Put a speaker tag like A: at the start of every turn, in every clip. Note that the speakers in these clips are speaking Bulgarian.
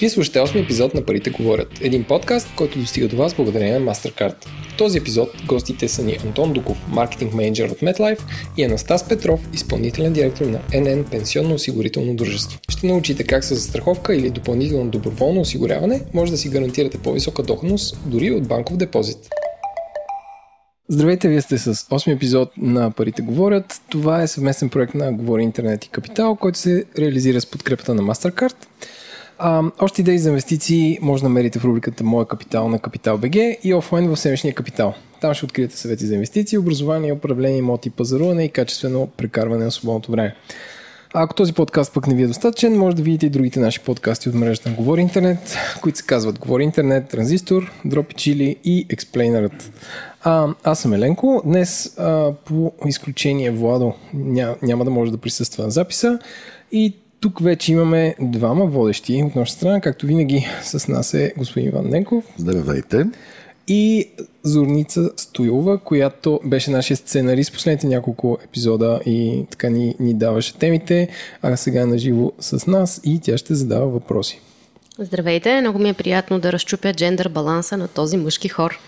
A: Вие слушате 8 епизод на Парите говорят. Един подкаст, който достига до вас благодарение на MasterCard. В този епизод гостите са ни Антон Дуков, маркетинг менеджер от MetLife и Анастас Петров, изпълнителен директор на NN Пенсионно-осигурително дружество. Ще научите как с застраховка или допълнително доброволно осигуряване може да си гарантирате по-висока доходност дори от банков депозит. Здравейте, вие сте с 8 епизод на Парите говорят. Това е съвместен проект на Говори Интернет и Капитал, който се реализира с подкрепата на MasterCard. Още идеи за инвестиции може да намерите в рубриката Моя капитал на Капитал БГ и офлайн в Седмичния капитал. Там ще откриете съвети за инвестиции, образование, управление, имоти, пазаруване и качествено прекарване на свободното време. А ако този подкаст пък не ви е достатъчен, може да видите и другите наши подкасти от мрежата на Говори Интернет, които се казват Говори Интернет, Транзистор, Дропи Чили и Експлейнерът. А, аз съм Еленко. Днес а, по изключение Владо ня, няма да може да присъства на записа и тук вече имаме двама водещи от наша страна. Както винаги с нас е господин Иван Ненков.
B: Здравейте.
A: И Зорница Стоилова, която беше нашия сценарист последните няколко епизода и така ни, ни даваше темите, а сега е наживо с нас и тя ще задава въпроси.
C: Здравейте, много ми е приятно да разчупя джендър баланса на този мъжки хор.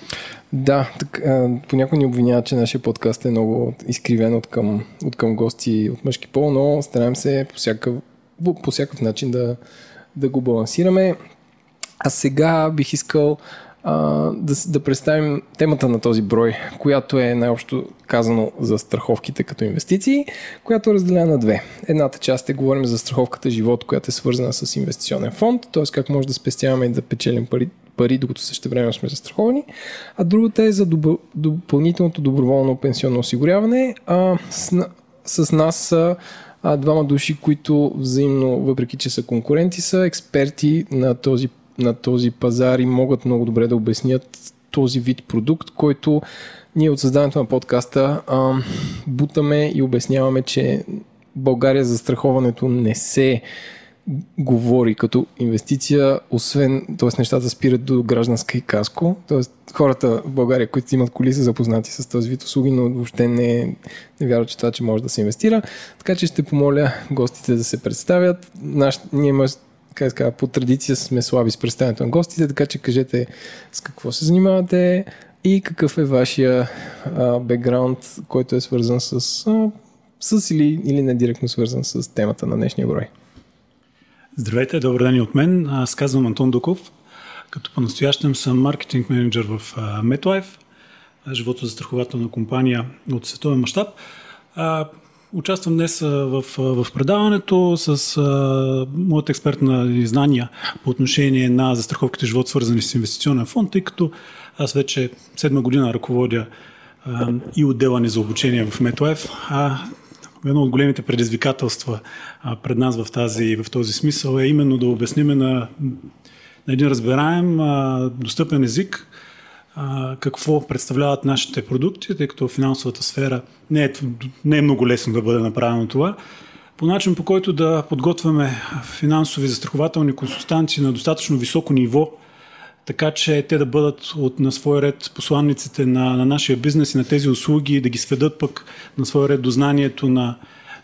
A: Да, так, понякога ни обвиняват, че нашия подкаст е много изкривен от към, от към гости от мъжки пол, но стараем се по всякакъв, по всякакъв начин да, да го балансираме. А сега бих искал а, да, да представим темата на този брой, която е най-общо казано за страховките като инвестиции, която е разделена на две. Едната част е говорим за страховката живот, която е свързана с инвестиционен фонд, т.е. как може да спестяваме и да печелим пари, пари докато също време сме застраховани. А другата е за доб... допълнителното доброволно пенсионно осигуряване. А, с, с нас са а, двама души, които взаимно, въпреки че са конкуренти, са експерти на този на този пазар и могат много добре да обяснят този вид продукт, който ние от създаването на подкаста а, бутаме и обясняваме, че България за страховането не се говори като инвестиция, освен, т.е. нещата спират до гражданска и каско, т.е. хората в България, които имат коли са запознати с този вид услуги, но въобще не, не вярват, че това, че може да се инвестира. Така че ще помоля гостите да се представят. Наш, ние има как ска, по традиция сме слаби с представянето на гостите, така че кажете с какво се занимавате и какъв е вашия бекграунд, който е свързан с, а, с или, или не директно свързан с темата на днешния брой.
D: Здравейте, добър ден и от мен. Аз казвам Антон Дуков. Като по-настоящем съм маркетинг менеджер в MetLife, живото застрахователна компания от световен мащаб. Участвам днес в, в предаването с а, моята експертна знания по отношение на застраховките живот, свързани с инвестиционен фонд, тъй като аз вече седма година ръководя а, и отдела ни за обучение в MetLife, а едно от големите предизвикателства а, пред нас в, тази, в този смисъл е именно да обясним на, на един разбираем, а, достъпен език а, какво представляват нашите продукти, тъй като финансовата сфера не е, не е много лесно да бъде направено това. По начин по който да подготвяме финансови застрахователни консултанти на достатъчно високо ниво, така че те да бъдат от, на свой ред посланниците на, на нашия бизнес и на тези услуги, да ги сведат пък на свой ред до знанието на,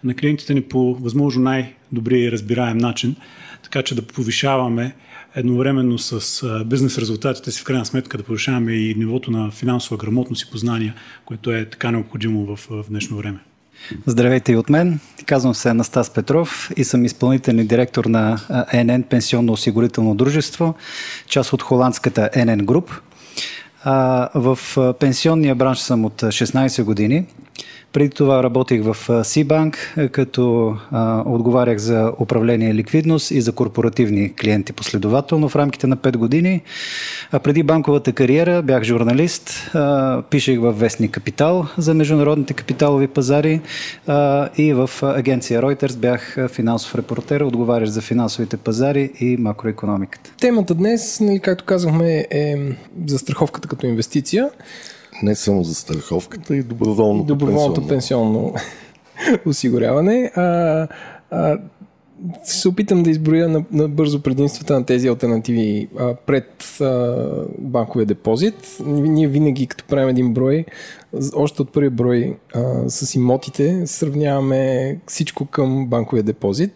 D: на клиентите ни по възможно най-добрия и разбираем начин, така че да повишаваме едновременно с бизнес резултатите си в крайна сметка да повишаваме и нивото на финансова грамотност и познания, което е така необходимо в, в днешно време.
E: Здравейте и от мен. Казвам се Анастас Петров и съм изпълнителен директор на НН Пенсионно-осигурително дружество, част от холандската НН Груп. В пенсионния бранш съм от 16 години. Преди това работих в Сибанк, като а, отговарях за управление ликвидност и за корпоративни клиенти последователно в рамките на 5 години. А преди банковата кариера бях журналист, а, пишех в Вестник Капитал за международните капиталови пазари а, и в агенция Reuters бях финансов репортер, отговарящ за финансовите пазари и макроекономиката.
A: Темата днес, нали, както казахме, е за страховката като инвестиция
B: не само за страховката и доброволното,
A: доброволното пенсионно, пенсионно осигуряване. А, а, ще се опитам да изброя на, на бързо предимствата на тези альтернативи а, пред а, банковия депозит. Ние винаги, като правим един брой, още от първи брой а, с имотите, сравняваме всичко към банковия депозит.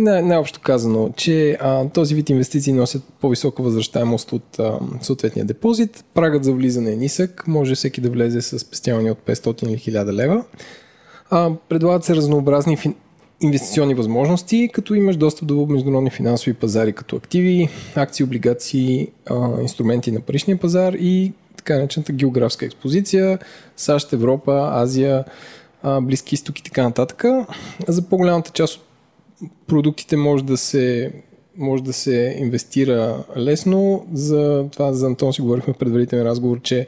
A: Най- най-общо казано, че а, този вид инвестиции носят по-висока възвръщаемост от а, съответния депозит. Прагът за влизане е нисък, може всеки да влезе с спестяване от 500 или 1000 лева. А, предлагат се разнообразни фин... инвестиционни възможности, като имаш достъп до международни финансови пазари, като активи, акции, облигации, а, инструменти на паричния пазар и така наречената географска експозиция САЩ, Европа, Азия, Близки изток и така нататък. За по-голямата част от продуктите може да се може да се инвестира лесно. За това за Антон си говорихме в предварителен разговор, че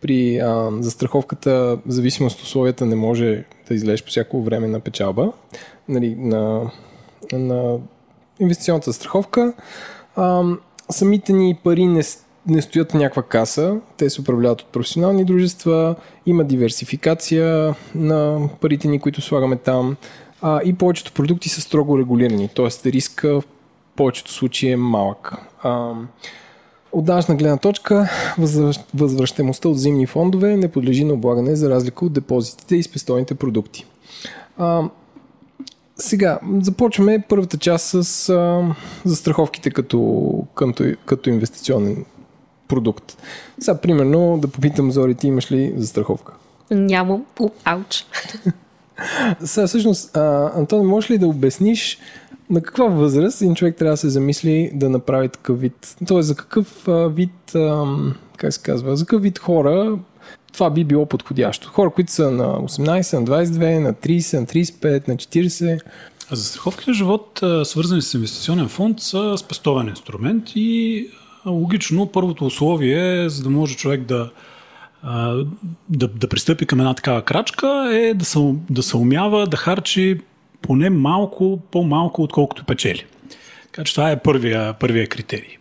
A: при а, застраховката, в зависимост от условията, не може да излезеш по всяко време на печалба нали, на, на инвестиционната застраховка. А, самите ни пари не, не стоят в някаква каса, те се управляват от професионални дружества, има диверсификация на парите ни, които слагаме там а, и повечето продукти са строго регулирани, т.е. риска в повечето случаи е малък. А, от данъчна гледна точка, възвръщаемостта от зимни фондове не подлежи на облагане за разлика от депозитите и спестовните продукти. А, сега, започваме първата част с а, застраховките като, като, като инвестиционен продукт. Сега, примерно, да попитам Зори, ти имаш ли застраховка?
C: Нямам. Ауч.
A: Сега, всъщност, а, Антон, можеш ли да обясниш на каква възраст един човек трябва да се замисли да направи такъв вид? Тоест, за какъв а, вид, а, как се казва, за какъв вид хора това би било подходящо? Хора, които са на 18, на 22, на 30, на 35, на 40.
D: А застраховките живот, свързани с инвестиционен фонд, са спестовен инструмент и логично първото условие, за да може човек да, да, да пристъпи към една такава крачка, е да се, да се умява да харчи поне малко, по-малко, отколкото печели. Така че това е първия, първия критерий.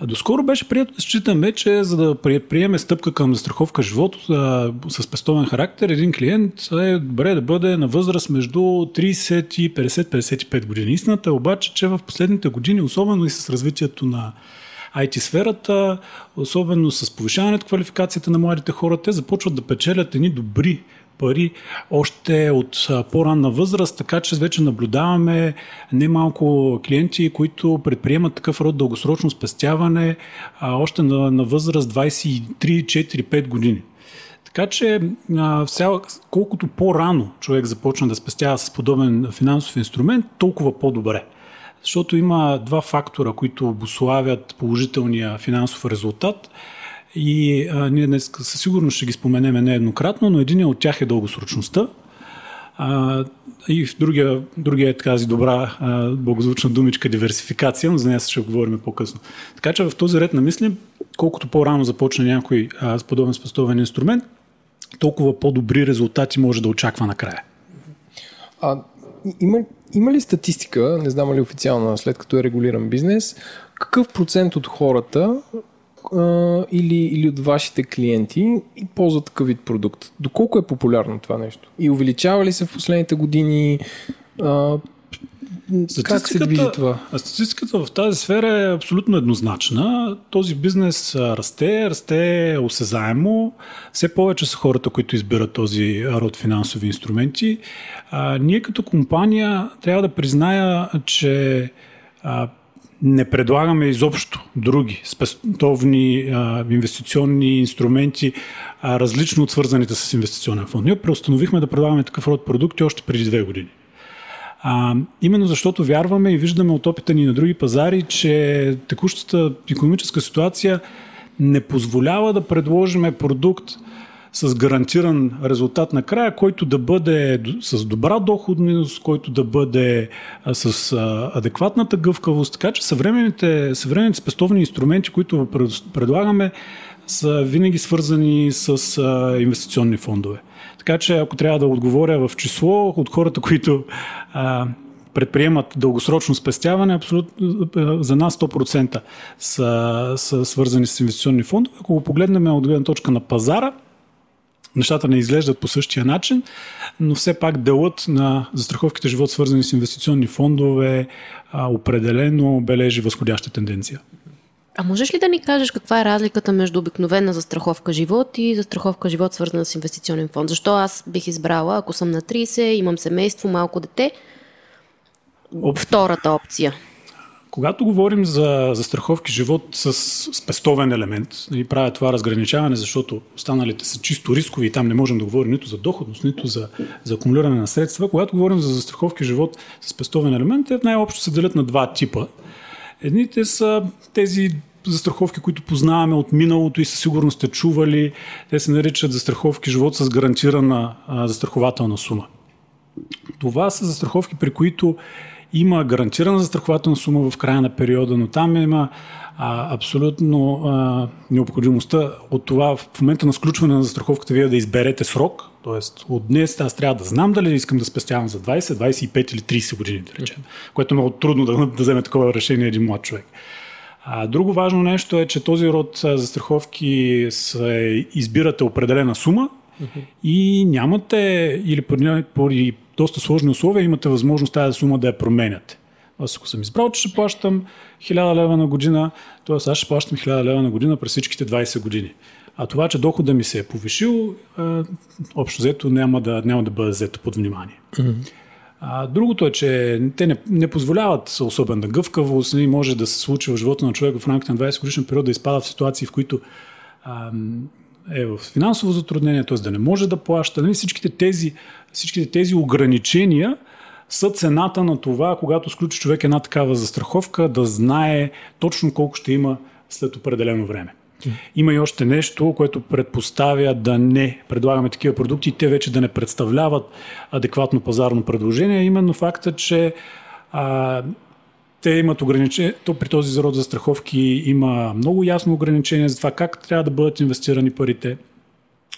D: Доскоро беше прието да считаме, че за да приеме стъпка към застраховка живот а, с пестовен характер, един клиент е добре да бъде на възраст между 30 и 50-55 години. Истината е обаче, че в последните години, особено и с развитието на IT сферата, особено с повишаването квалификацията на младите хора, те започват да печелят едни добри пари още от по-ранна възраст, така че вече наблюдаваме немалко клиенти, които предприемат такъв род дългосрочно спестяване а, още на, на възраст 23, 4, 5 години. Така че а, вся, колкото по-рано човек започне да спестява с подобен финансов инструмент, толкова по-добре. Защото има два фактора, които обославят положителния финансов резултат. И а, ние днес със сигурност ще ги споменеме нееднократно, но един от тях е дългосрочността. А, и в другия, другия е тази добра а, благозвучна думичка диверсификация, но за нея ще говорим по-късно. Така че в този ред на мисли, колкото по-рано започне някой а, с подобен спестовен инструмент, толкова по-добри резултати може да очаква накрая.
A: А, има, има ли статистика, не знам ли официална, след като е регулиран бизнес, какъв процент от хората а, или, или от вашите клиенти ползват такъв вид продукт? Доколко е популярно това нещо? И увеличава ли се в последните години? А, как се движи това?
D: Статистиката в тази сфера е абсолютно еднозначна. Този бизнес расте, расте осезаемо. Все повече са хората, които избират този род финансови инструменти. А, ние като компания трябва да призная, че а, не предлагаме изобщо други спестовни а, инвестиционни инструменти, а, различно от свързаните с инвестиционен фонд. Ние преустановихме да предлагаме такъв род продукти още преди две години. А, именно защото вярваме и виждаме от опита ни на други пазари, че текущата економическа ситуация не позволява да предложиме продукт, с гарантиран резултат накрая, който да бъде с добра доходност, който да бъде с адекватната гъвкавост. Така че съвременните, съвременните спестовни инструменти, които предлагаме, са винаги свързани с инвестиционни фондове. Така че ако трябва да отговоря в число от хората, които а, предприемат дългосрочно спестяване, абсолютно за нас 100% са, са свързани с инвестиционни фондове. Ако го погледнем от гледна точка на пазара, нещата не изглеждат по същия начин, но все пак делът на застраховките живот, свързани с инвестиционни фондове, определено бележи възходяща тенденция.
C: А можеш ли да ни кажеш каква е разликата между обикновена застраховка живот и застраховка живот, свързана с инвестиционен фонд? Защо аз бих избрала, ако съм на 30, имам семейство, малко дете, втората опция?
D: Когато говорим за, за страховки живот с спестовен елемент, и правя това разграничаване, защото останалите са чисто рискови и там не можем да говорим нито за доходност, нито за, за акумулиране на средства. Когато говорим за застраховки живот с спестовен елемент, те най-общо се делят на два типа. Едните са тези застраховки, които познаваме от миналото и със сигурност сте чували. Те се наричат застраховки живот с гарантирана застрахователна сума. Това са застраховки, при които има гарантирана застрахователна сума в края на периода, но там има а, абсолютно а, необходимостта от това в момента на сключване на застраховката вие да изберете срок, т.е. от днес аз трябва да знам дали искам да спестявам за 20, 25 или 30 години, да речем, което е много трудно да, да вземе такова решение един млад човек. А, друго важно нещо е, че този род застраховки се избирате определена сума и нямате или поради доста сложни условия имате възможност тази сума да я променяте. Аз ако съм избрал, че ще плащам 1000 лева на година, т.е. аз ще плащам 1000 лева на година през всичките 20 години. А това, че дохода ми се е повишил, общо взето няма да, няма да бъде взето под внимание. Mm-hmm. А, другото е, че те не, не позволяват особена гъвкавост. Не може да се случи в живота на човек в рамките на 20 годишен период да изпада в ситуации, в които а, е в финансово затруднение, т.е. да не може да плаща. Нали, всичките, тези, всичките тези ограничения са цената на това, когато сключи човек една такава застраховка, да знае точно колко ще има след определено време. Има и още нещо, което предпоставя да не предлагаме такива продукти те вече да не представляват адекватно пазарно предложение, именно факта, че а, те имат ограничение, то при този зарод за страховки има много ясно ограничение за това как трябва да бъдат инвестирани парите.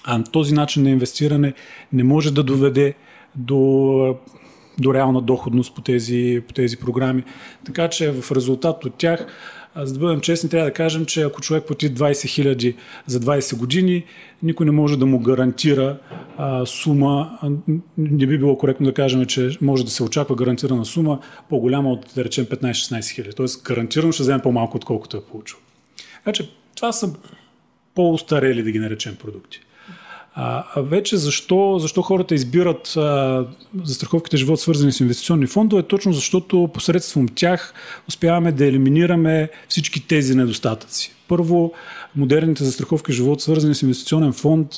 D: А този начин на инвестиране не може да доведе до, до реална доходност по тези, по тези програми. Така че в резултат от тях за да бъдем честни, трябва да кажем, че ако човек плати 20 хиляди за 20 години, никой не може да му гарантира а, сума. Не би било коректно да кажем, че може да се очаква гарантирана сума по-голяма от, да речем, 15-16 хиляди. Тоест, гарантирано ще вземе по-малко, отколкото е получил. Значи, това са по-устарели, да ги наречем, продукти. А, а вече защо, защо хората избират а, застраховките живот свързани с инвестиционни фондове? Точно защото посредством тях успяваме да елиминираме всички тези недостатъци. Първо, модерните застраховки живот свързани с инвестиционен фонд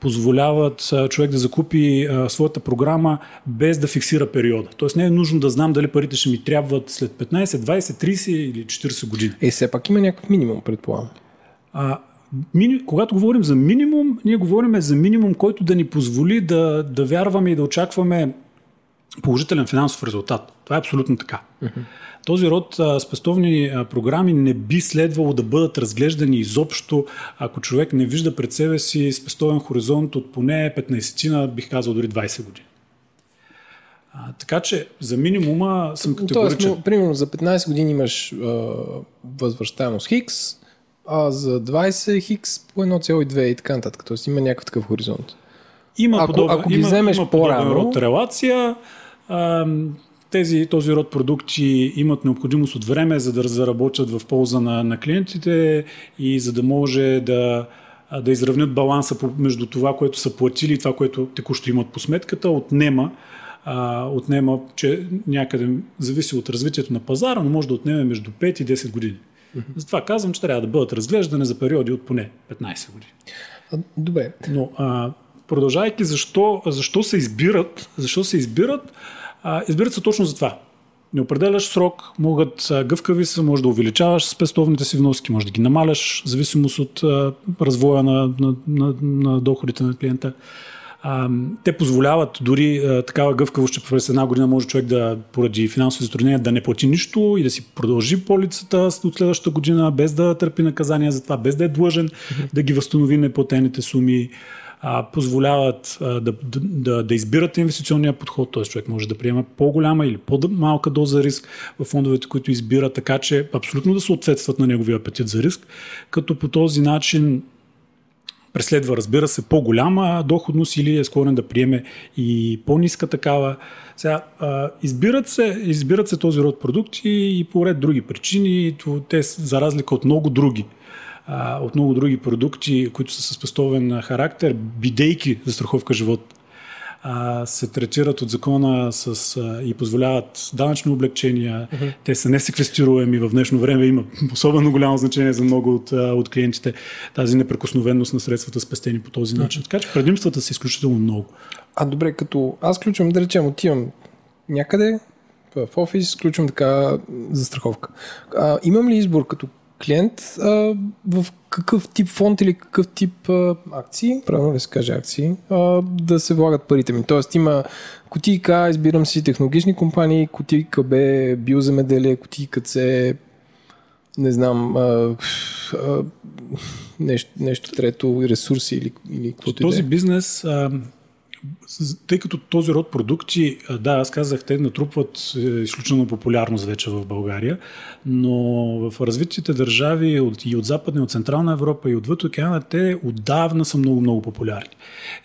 D: позволяват човек да закупи а, своята програма без да фиксира периода. Тоест не е нужно да знам дали парите ще ми трябват след 15, 20, 30 или 40 години.
A: Е, все пак има някакъв минимум, предполагам.
D: А, мини, когато говорим за минимум, ние говорим за минимум, който да ни позволи да, да вярваме и да очакваме положителен финансов резултат. Това е абсолютно така. Uh-huh. Този род а, спестовни а, програми не би следвало да бъдат разглеждани изобщо, ако човек не вижда пред себе си спестовен хоризонт от поне 15 бих казал дори 20 години. А, така че за минимума съм категоричен.
A: Тоест, примерно за 15 години имаш а, възвръщаемост Хикс, а за 20 хикс по 1,2 и така нататък. Тоест има някакъв такъв хоризонт.
D: Има
A: ако,
D: подобен,
A: ако ги
D: има,
A: вземеш
D: има
A: по-рано...
D: род релация, а, тези, този род продукти имат необходимост от време, за да заработят в полза на, на клиентите и за да може да, да изравнят баланса между това, което са платили и това, което текущо имат по сметката, отнема а, отнема, че някъде зависи от развитието на пазара, но може да отнеме между 5 и 10 години. Затова казвам, че трябва да бъдат разглеждани за периоди от поне 15 години.
A: Добре.
D: Но а, продължавайки, защо, защо се избират, защо се избират, а, избират се точно за това. Не определяш срок, могат гъвкави са, може да увеличаваш спестовните си вноски, може да ги намаляш, в зависимост от а, развоя на, на, на, на доходите на клиента. Те позволяват дори такава гъвкавост, че през една година може човек да, поради финансови затруднения, да не плати нищо и да си продължи полицата от следващата година, без да търпи наказания за това, без да е длъжен да ги възстанови неплатените суми. Позволяват да, да, да избират инвестиционния подход, т.е. човек може да приема по-голяма или по-малка доза риск в фондовете, които избира, така че абсолютно да съответстват на неговия апетит за риск, като по този начин преследва, разбира се, по-голяма доходност или е склонен да приеме и по-ниска такава. Сега, а, избират, се, избират се този род продукти и по ред други причини. Те, за разлика от много други, от много други продукти, които са с пестовен характер, бидейки за страховка живот, а, се третират от закона с, а, и позволяват данъчни облегчения. Uh-huh. Те са несеквестируеми в днешно време. Има особено голямо значение за много от, от клиентите тази непрекосновеност на средствата спестени по този начин. Uh-huh. Така че предимствата са изключително много.
A: А добре, като аз включвам, да речем, отивам някъде в офис, включвам така застраховка. А, имам ли избор като клиент а, в какъв тип фонд или какъв тип а, акции, правилно ли се каже акции, а, да се влагат парите ми. Тоест има кутийка, избирам си технологични компании, кутийка Б, биоземеделие, кутийка С, не знам, а, а, нещо, нещо трето, ресурси или, или каквото
D: Този бизнес а, тъй като този род продукти, да, аз казах, те натрупват е, изключително популярност вече в България, но в развитите държави и от Западна, и от Централна Европа, и отвъд океана, те отдавна са много-много популярни.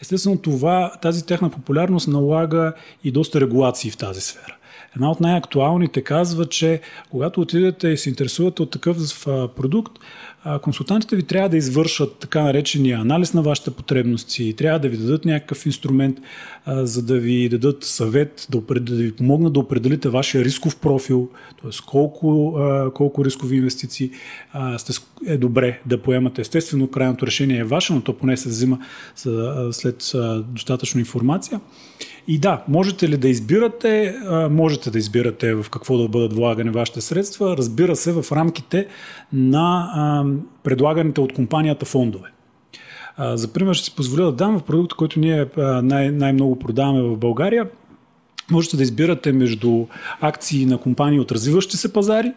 D: Естествено, това, тази техна популярност налага и доста регулации в тази сфера. Една от най-актуалните казва, че когато отидете и се интересувате от такъв продукт, консултантите ви трябва да извършат така наречения анализ на вашите потребности, трябва да ви дадат някакъв инструмент, за да ви дадат съвет, да, да ви помогнат да определите вашия рисков профил, т.е. колко, колко рискови инвестиции е добре да поемате. Естествено, крайното решение е ваше, но то поне се взима след достатъчно информация. И да, можете ли да избирате? Можете да избирате в какво да бъдат влагани вашите средства, разбира се, в рамките на предлаганите от компанията фондове. За пример ще си позволя да дам в продукта, който ние най- най-много продаваме в България. Можете да избирате между акции на компании от развиващи се пазари,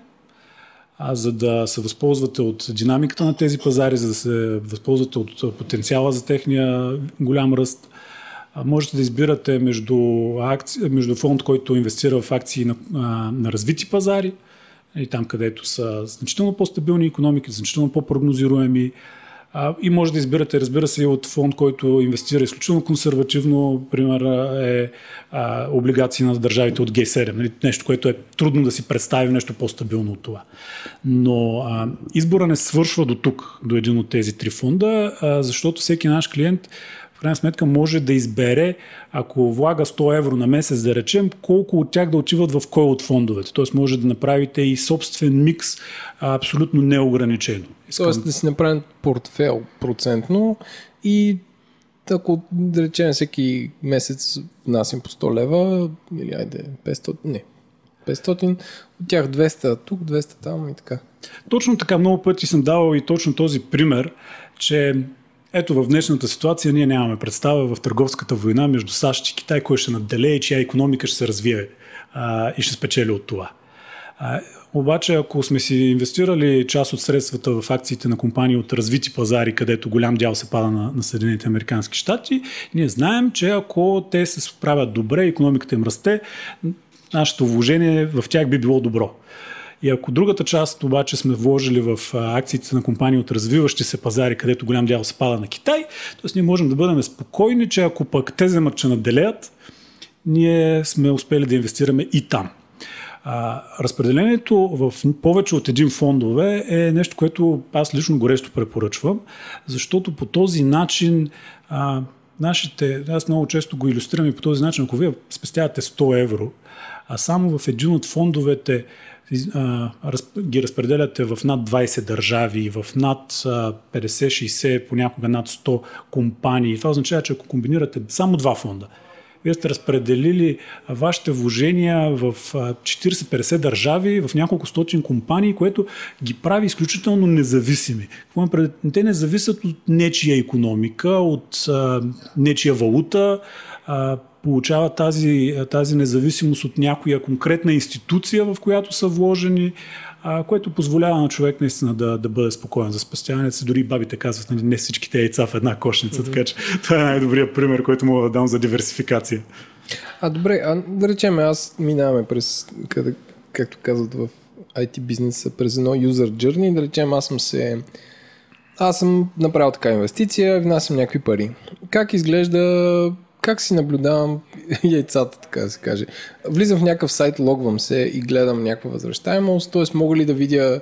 D: за да се възползвате от динамиката на тези пазари, за да се възползвате от потенциала за техния голям ръст Можете да избирате между, акци... между фонд, който инвестира в акции на, на развити пазари, и там където са значително по-стабилни економики, значително по-прогнозируеми. И може да избирате, разбира се, от фонд, който инвестира изключително консервативно, пример е а, облигации на държавите от G7, нали? нещо, което е трудно да си представи нещо по-стабилно от това. Но а, избора не свършва до тук, до един от тези три фонда, а, защото всеки наш клиент крайна сметка може да избере, ако влага 100 евро на месец, да речем, колко от тях да отиват в кой от фондовете. Тоест може да направите и собствен микс абсолютно неограничено.
A: Искам... Тоест да си направим портфел процентно и ако да речем всеки месец внасям по 100 лева или айде 500, не, 500, от тях 200 тук, 200 там и така.
D: Точно така, много пъти съм давал и точно този пример, че ето в днешната ситуация ние нямаме представа в търговската война между САЩ и Китай, кой ще наделее и чия економика ще се развие а, и ще спечели от това. А, обаче, ако сме си инвестирали част от средствата в акциите на компании от развити пазари, където голям дял се пада на, на Съединените Американски щати, ние знаем, че ако те се справят добре, економиката им расте, нашето вложение в тях би било добро. И ако другата част обаче сме вложили в акциите на компании от развиващи се пазари, където голям дял се пада на Китай, т.е. ние можем да бъдем спокойни, че ако пък те вземат, че наделеят, ние сме успели да инвестираме и там. А, разпределението в повече от един фондове е нещо, което аз лично горещо препоръчвам, защото по този начин а, нашите, аз много често го иллюстрирам и по този начин, ако вие спестявате 100 евро, а само в един от фондовете ги разпределяте в над 20 държави, в над 50-60, понякога над 100 компании. Това означава, че ако комбинирате само два фонда, вие сте разпределили вашите вложения в 40-50 държави, в няколко стотин компании, което ги прави изключително независими. Те не зависят от нечия економика, от нечия валута, получава тази, тази независимост от някоя конкретна институция, в която са вложени, а, което позволява на човек наистина да, да бъде спокоен за спестяването си. Дори бабите казват, нали, не всичките яйца в една кошница, mm-hmm. така че това е най-добрият пример, който мога да дам за диверсификация.
A: А добре, а да речем, аз минаваме през, къде, както казват в IT бизнеса, през едно user journey, да речем, аз съм се аз съм направил така инвестиция, внасям някакви пари. Как изглежда как си наблюдавам яйцата, така да се каже. Влизам в някакъв сайт, логвам се и гледам някаква възвръщаемост, т.е. мога ли да видя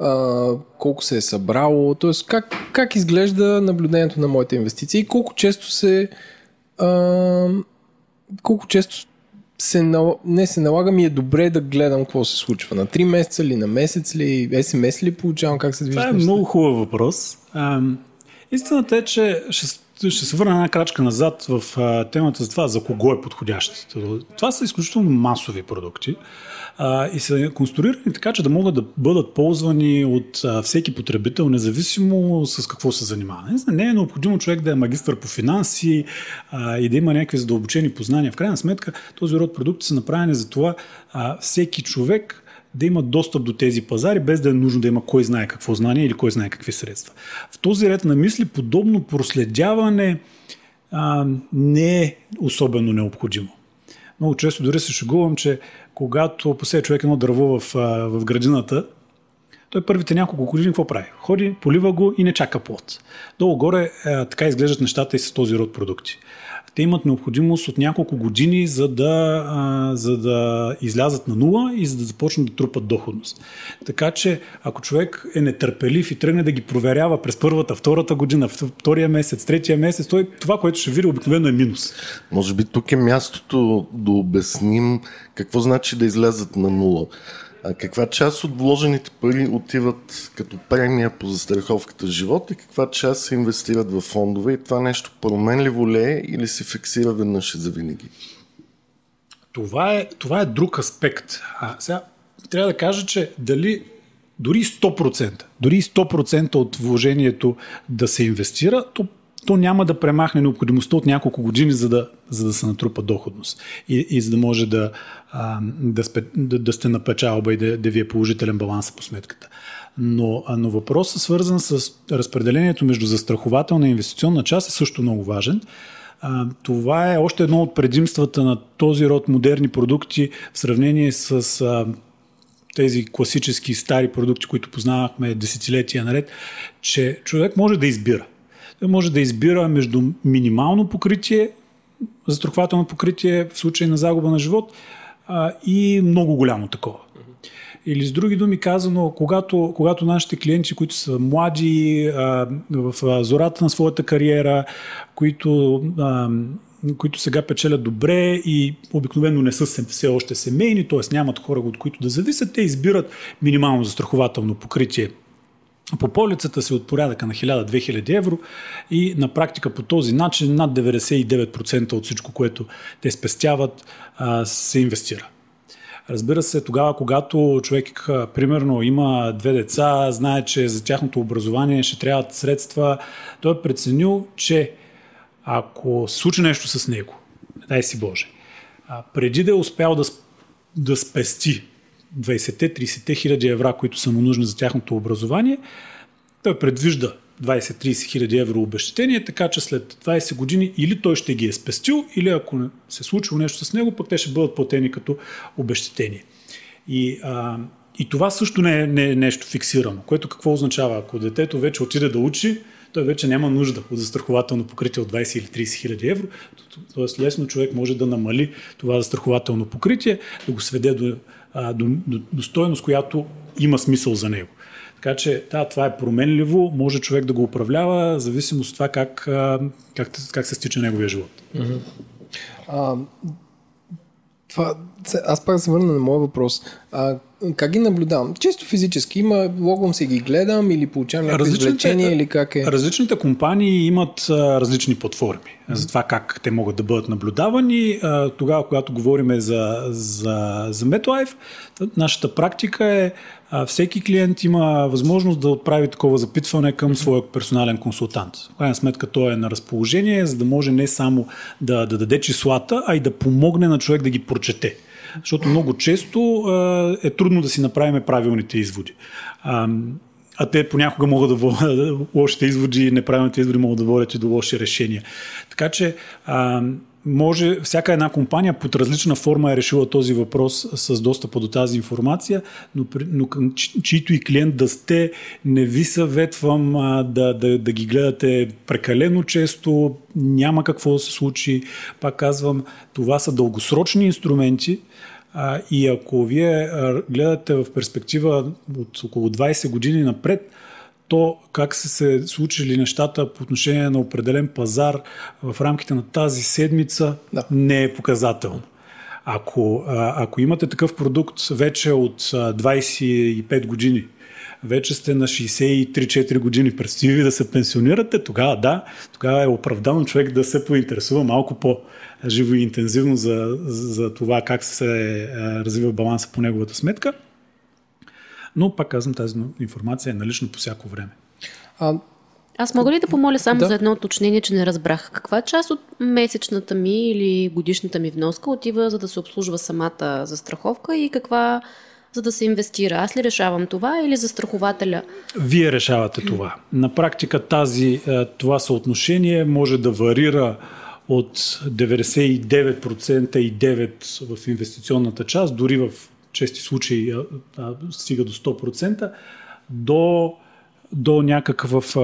A: а, колко се е събрало, т.е. Как, как изглежда наблюдението на моите инвестиции и колко често се а, колко често се, не се налага ми е добре да гледам какво се случва. На 3 месеца ли, на месец ли, СМС ли получавам, как се движи?
D: Това е много хубав въпрос. А, истината е, че ще, ще се върна една крачка назад в а, темата за това, за кого е подходящ. Това са изключително масови продукти а, и са конструирани така, че да могат да бъдат ползвани от а, всеки потребител, независимо с какво се занимава. Не, не е необходимо човек да е магистър по финанси а, и да има някакви задълбочени познания. В крайна сметка този род продукти са направени за това а, всеки човек да има достъп до тези пазари, без да е нужно да има кой знае какво знание или кой знае какви средства. В този ред на мисли подобно проследяване а, не е особено необходимо. Много често дори се шегувам, че когато посее човек едно дърво в, в градината, той първите няколко години какво прави? Ходи, полива го и не чака плод. Долу-горе така изглеждат нещата и с този род продукти те имат необходимост от няколко години, за да, за да излязат на нула и за да започнат да трупат доходност. Така че, ако човек е нетърпелив и тръгне да ги проверява през първата, втората година, втория месец, третия месец, той, това, което ще види, обикновено е минус.
B: Може би тук е мястото да обясним какво значи да излязат на нула. А каква част от вложените пари отиват като премия по застраховката живот и каква част се инвестират в фондове и това нещо променливо ли е или се фиксира веднъж и завинаги?
D: Това е, това е друг аспект. А сега трябва да кажа, че дали дори 100%, дори 100% от вложението да се инвестира, то то няма да премахне необходимостта от няколко години, за да, за да се натрупа доходност и, и за да може да, да, спе, да, да сте на печалба и да, да ви е положителен баланс по сметката. Но, но въпросът свързан с разпределението между застрахователна и инвестиционна част е също много важен. Това е още едно от предимствата на този род модерни продукти в сравнение с тези класически стари продукти, които познавахме десетилетия наред, че човек може да избира – може да избира между минимално покритие, застрахователно покритие в случай на загуба на живот а, и много голямо такова. Или с други думи казано, когато, когато нашите клиенти, които са млади, а, в зората на своята кариера, които, а, които сега печелят добре и обикновено не са все още семейни, т.е. нямат хора, от които да зависят, те избират минимално застрахователно покритие по полицата си от порядъка на 1000-2000 евро и на практика по този начин над 99% от всичко, което те спестяват, се инвестира. Разбира се, тогава, когато човек, примерно, има две деца, знае, че за тяхното образование ще трябват средства, той е преценил, че ако случи нещо с него, дай си Боже, преди да е успял да, да спести 20-30 хиляди евра, които са му нужни за тяхното образование, той предвижда 20-30 хиляди евро обещетение, така че след 20 години или той ще ги е спестил, или ако се случило нещо с него, пък те ще бъдат платени като обещетение. И, а, и това също не е, не е нещо фиксирано, което какво означава? Ако детето вече отиде да учи, той вече няма нужда от застрахователно покритие от 20 или 30 хиляди евро. Тоест лесно човек може да намали това застрахователно покритие, да го сведе до до, до, до стоеност, която има смисъл за него. Така че да, това е променливо, може човек да го управлява, зависимо от това как, как, как се стича неговия живот.
A: Mm-hmm. А, това, аз пак се върна на моя въпрос. А, как ги наблюдавам? Чисто физически има, логвам се ги гледам или получавам някакви извлечения или как е?
D: Различните компании имат а, различни платформи mm-hmm. за това как те могат да бъдат наблюдавани. А, тогава, когато говорим за, за, за MetLife, нашата практика е а, всеки клиент има възможност да отправи такова запитване към своя персонален консултант. В крайна сметка той е на разположение, за да може не само да, да даде числата, а и да помогне на човек да ги прочете. Защото много често е трудно да си направим правилните изводи. А те понякога могат да водят лошите изводи неправилните изводи могат да водят и до лоши решения. Така че може, всяка една компания под различна форма е решила този въпрос с достъпа до тази информация, но, но чието и клиент да сте, не ви съветвам а, да, да, да ги гледате прекалено често, няма какво да се случи. Пак казвам, това са дългосрочни инструменти, а, и ако вие гледате в перспектива от около 20 години напред, то как са се случили нещата по отношение на определен пазар в рамките на тази седмица да. не е показателно. Ако, ако имате такъв продукт вече от 25 години, вече сте на 63-4 години, предстои ви да се пенсионирате, тогава да, тогава е оправдано човек да се поинтересува малко по-живо и интензивно за, за това как се развива баланса по неговата сметка. Но пак казвам, тази информация е налична по всяко време.
C: А, аз мога ли да помоля само да. за едно уточнение, че не разбрах? Каква част от месечната ми или годишната ми вноска отива за да се обслужва самата застраховка и каква за да се инвестира? Аз ли решавам това или застрахователя?
D: Вие решавате това. На практика тази, е, това съотношение може да варира от 99% и 9% в инвестиционната част, дори в чести случаи стига до 100%, до до някакъв,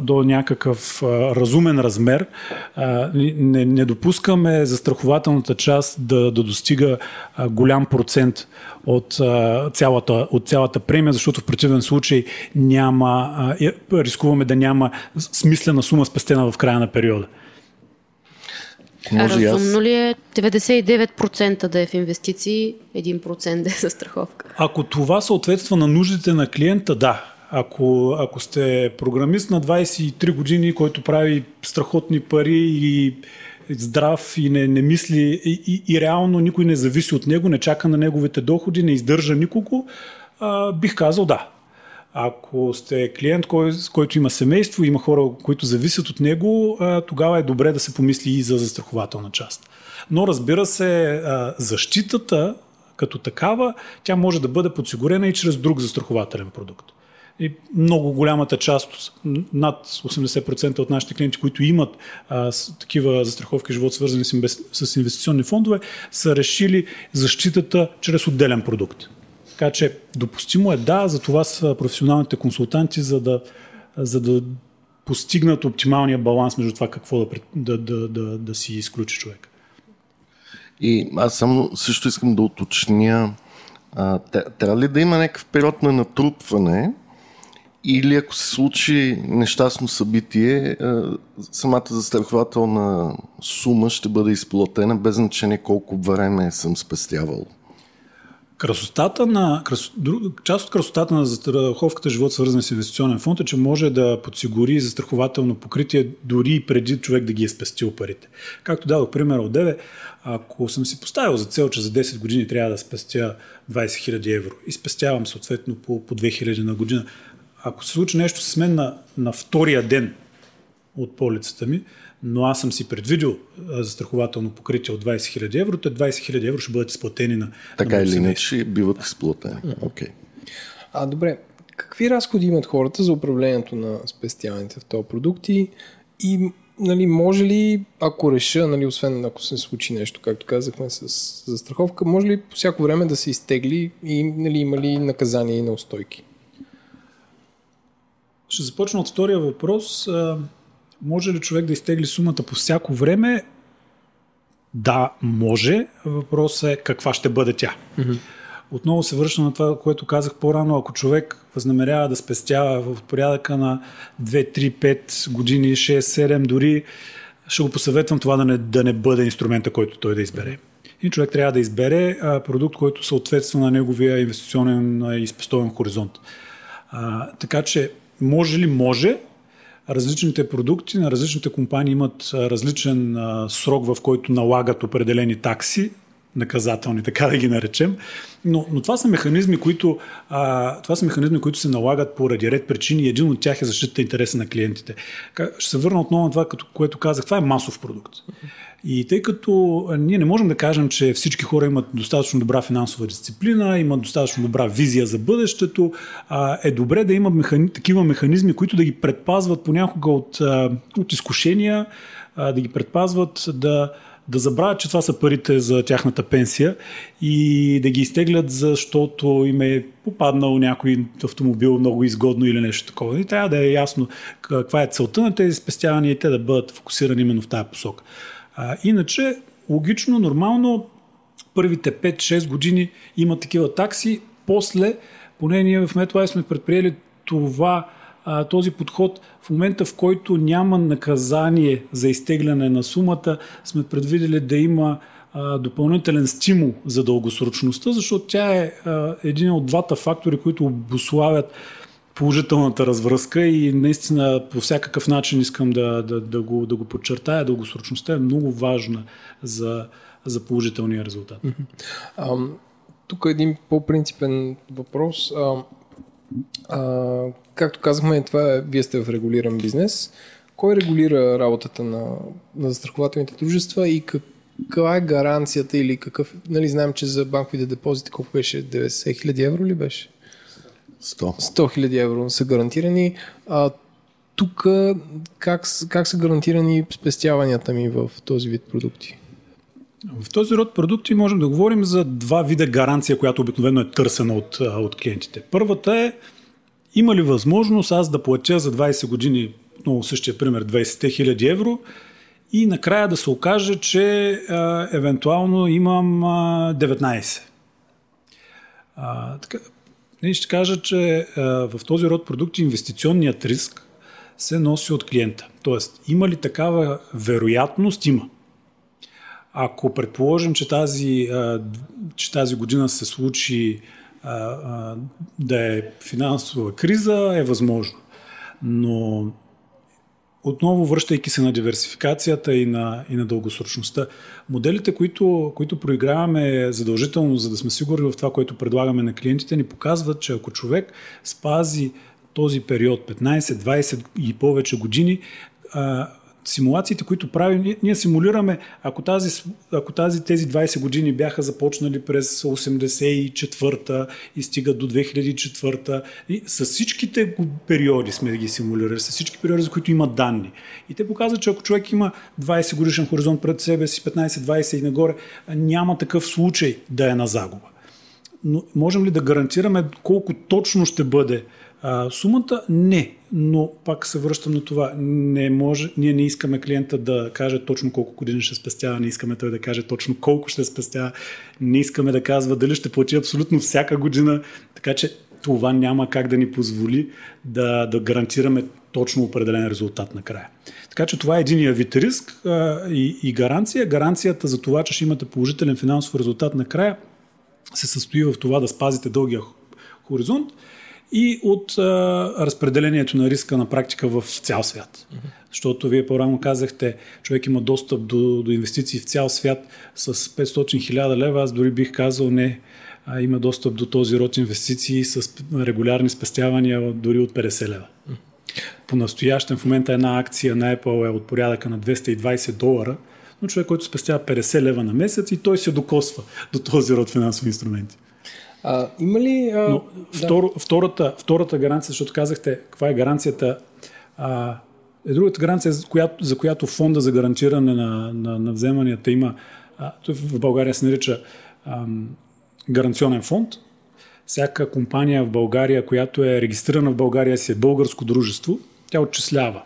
D: до някакъв разумен размер. Не, не допускаме застрахователната част да, да достига голям процент от цялата, от цялата премия, защото в противен случай няма, рискуваме да няма смислена сума спестена в края на периода.
C: Може а разумно ли е 99% да е в инвестиции, 1% да е за страховка?
D: Ако това съответства на нуждите на клиента, да. Ако, ако сте програмист на 23 години, който прави страхотни пари и здрав и не, не мисли и, и, и реално никой не зависи от него, не чака на неговите доходи, не издържа никого, а, бих казал да. Ако сте клиент, кой, който има семейство, има хора, които зависят от него, тогава е добре да се помисли и за застрахователна част. Но разбира се, защитата като такава, тя може да бъде подсигурена и чрез друг застрахователен продукт. И много голямата част, над 80% от нашите клиенти, които имат а, с, такива застраховки живот, свързани с, с инвестиционни фондове, са решили защитата чрез отделен продукт. Така че допустимо е да, за това са професионалните консултанти, за да, за да постигнат оптималния баланс между това какво да, да, да, да, да си изключи човек.
B: И аз само също искам да уточня, а, трябва ли да има някакъв период на натрупване, или ако се случи нещастно събитие, самата застрахователна сума ще бъде изплатена без значение колко време съм спестявал.
D: Красотата на, крас, част от красотата на застраховката живот, свързана с инвестиционен фонд, е, че може да подсигури застрахователно покритие дори преди човек да ги е спестил парите. Както дадох пример от Деве, ако съм си поставил за цел, че за 10 години трябва да спестя 20 000 евро и спестявам съответно по, по 2000 на година, ако се случи нещо с мен на, на втория ден от полицата ми, но аз съм си предвидил застрахователно покритие от 20 000 евро, те 20 000 евро ще бъдат изплатени на
B: Така на или иначе биват изплатени. Okay.
A: А, добре. Какви разходи имат хората за управлението на спестяваните в този продукт и, и нали, може ли, ако реша, нали, освен ако се случи нещо, както казахме с застраховка, може ли по всяко време да се изтегли и нали, има ли наказания и неустойки?
D: Ще започна от втория въпрос. Може ли човек да изтегли сумата по всяко време? Да, може. Въпросът е каква ще бъде тя. Mm-hmm. Отново се връщам на това, което казах по-рано. Ако човек възнамерява да спестява в порядъка на 2, 3, 5 години, 6, 7, дори ще го посъветвам това да не, да не бъде инструмента, който той да избере. И човек трябва да избере а, продукт, който съответства на неговия инвестиционен и спестовен хоризонт. А, така че може ли? Може. Различните продукти на различните компании имат различен срок, в който налагат определени такси, наказателни, така да ги наречем. Но, но това са механизми, които, а, това са механизми, които се налагат поради ред причини един от тях е защита интереса на клиентите. Ще се върна отново на това, което казах. Това е масов продукт. И тъй като ние не можем да кажем, че всички хора имат достатъчно добра финансова дисциплина, имат достатъчно добра визия за бъдещето, е добре да има механи... такива механизми, които да ги предпазват понякога от, от изкушения, да ги предпазват да, да забравят, че това са парите за тяхната пенсия и да ги изтеглят, защото им е попаднал някой автомобил много изгодно или нещо такова. И трябва да е ясно каква е целта на тези спестявания и те да бъдат фокусирани именно в тази посока. А, иначе, логично, нормално, първите 5-6 години има такива такси, после, поне ние в MetLife сме предприели това а, този подход. В момента, в който няма наказание за изтегляне на сумата, сме предвидели да има допълнителен стимул за дългосрочността, защото тя е един от двата фактори, които обославят положителната развръзка и наистина по всякакъв начин искам да, да, да, го, да го подчертая. Дългосрочността е много важна за, за положителния резултат.
A: А, тук е един по-принципен въпрос. А, а, както казахме, това е, вие сте в регулиран бизнес. Кой регулира работата на, на застрахователните дружества и как, каква е гаранцията или какъв... Нали, знаем, че за банковите депозити колко беше? 90 хиляди евро ли беше?
B: 100.
A: 100 хиляди евро са гарантирани. А, тук как, как са гарантирани спестяванията ми в този вид продукти?
D: В този род продукти можем да говорим за два вида гаранция, която обикновено е търсена от, от клиентите. Първата е, има ли възможност аз да платя за 20 години, много същия пример, 20 хиляди евро и накрая да се окаже, че а, евентуално имам а, 19. А, така, ще кажа, че в този род продукти инвестиционният риск се носи от клиента. Тоест, има ли такава вероятност? Има. Ако предположим, че тази, че тази година се случи да е финансова криза, е възможно. Но отново връщайки се на диверсификацията и на, и на дългосрочността, моделите, които, които проиграваме задължително, за да сме сигурни в това, което предлагаме на клиентите, ни показват, че ако човек спази този период 15, 20 и повече години, симулациите, които правим, ние, ние симулираме, ако, тази, ако тази, тези 20 години бяха започнали през 84-та и стигат до 2004-та, и с всичките периоди сме ги симулирали, с всички периоди, за които има данни. И те показват, че ако човек има 20 годишен хоризонт пред себе си, 15-20 и нагоре, няма такъв случай да е на загуба. Но можем ли да гарантираме колко точно ще бъде а, сумата? Не но пак се връщам на това. Не може, ние не искаме клиента да каже точно колко години ще спестява, не искаме той да каже точно колко ще спестява, не искаме да казва дали ще плати абсолютно всяка година, така че това няма как да ни позволи да, да гарантираме точно определен резултат накрая. Така че това е единия вид риск а, и, и гаранция. Гаранцията за това, че ще имате положителен финансов резултат накрая, се състои в това да спазите дългия хоризонт и от а, разпределението на риска на практика в цял свят. Mm-hmm. Защото вие по-рано казахте, човек има достъп до, до инвестиции в цял свят с 500 хиляда лева, аз дори бих казал не, а, има достъп до този род инвестиции с регулярни спестявания дори от 50 лева. По настоящен в момента една акция на Apple е от порядъка на 220 долара, но човек, който спестява 50 лева на месец и той се докосва до този род финансови инструменти.
A: А, има ли... А,
D: Но, второ, да. втората, втората гаранция, защото казахте, каква е гаранцията, а, е другата гаранция, за която, за която фонда за гарантиране на, на, на вземанията има, а, той в България се нарича а, гаранционен фонд. Всяка компания в България, която е регистрирана в България, си е българско дружество, тя отчислява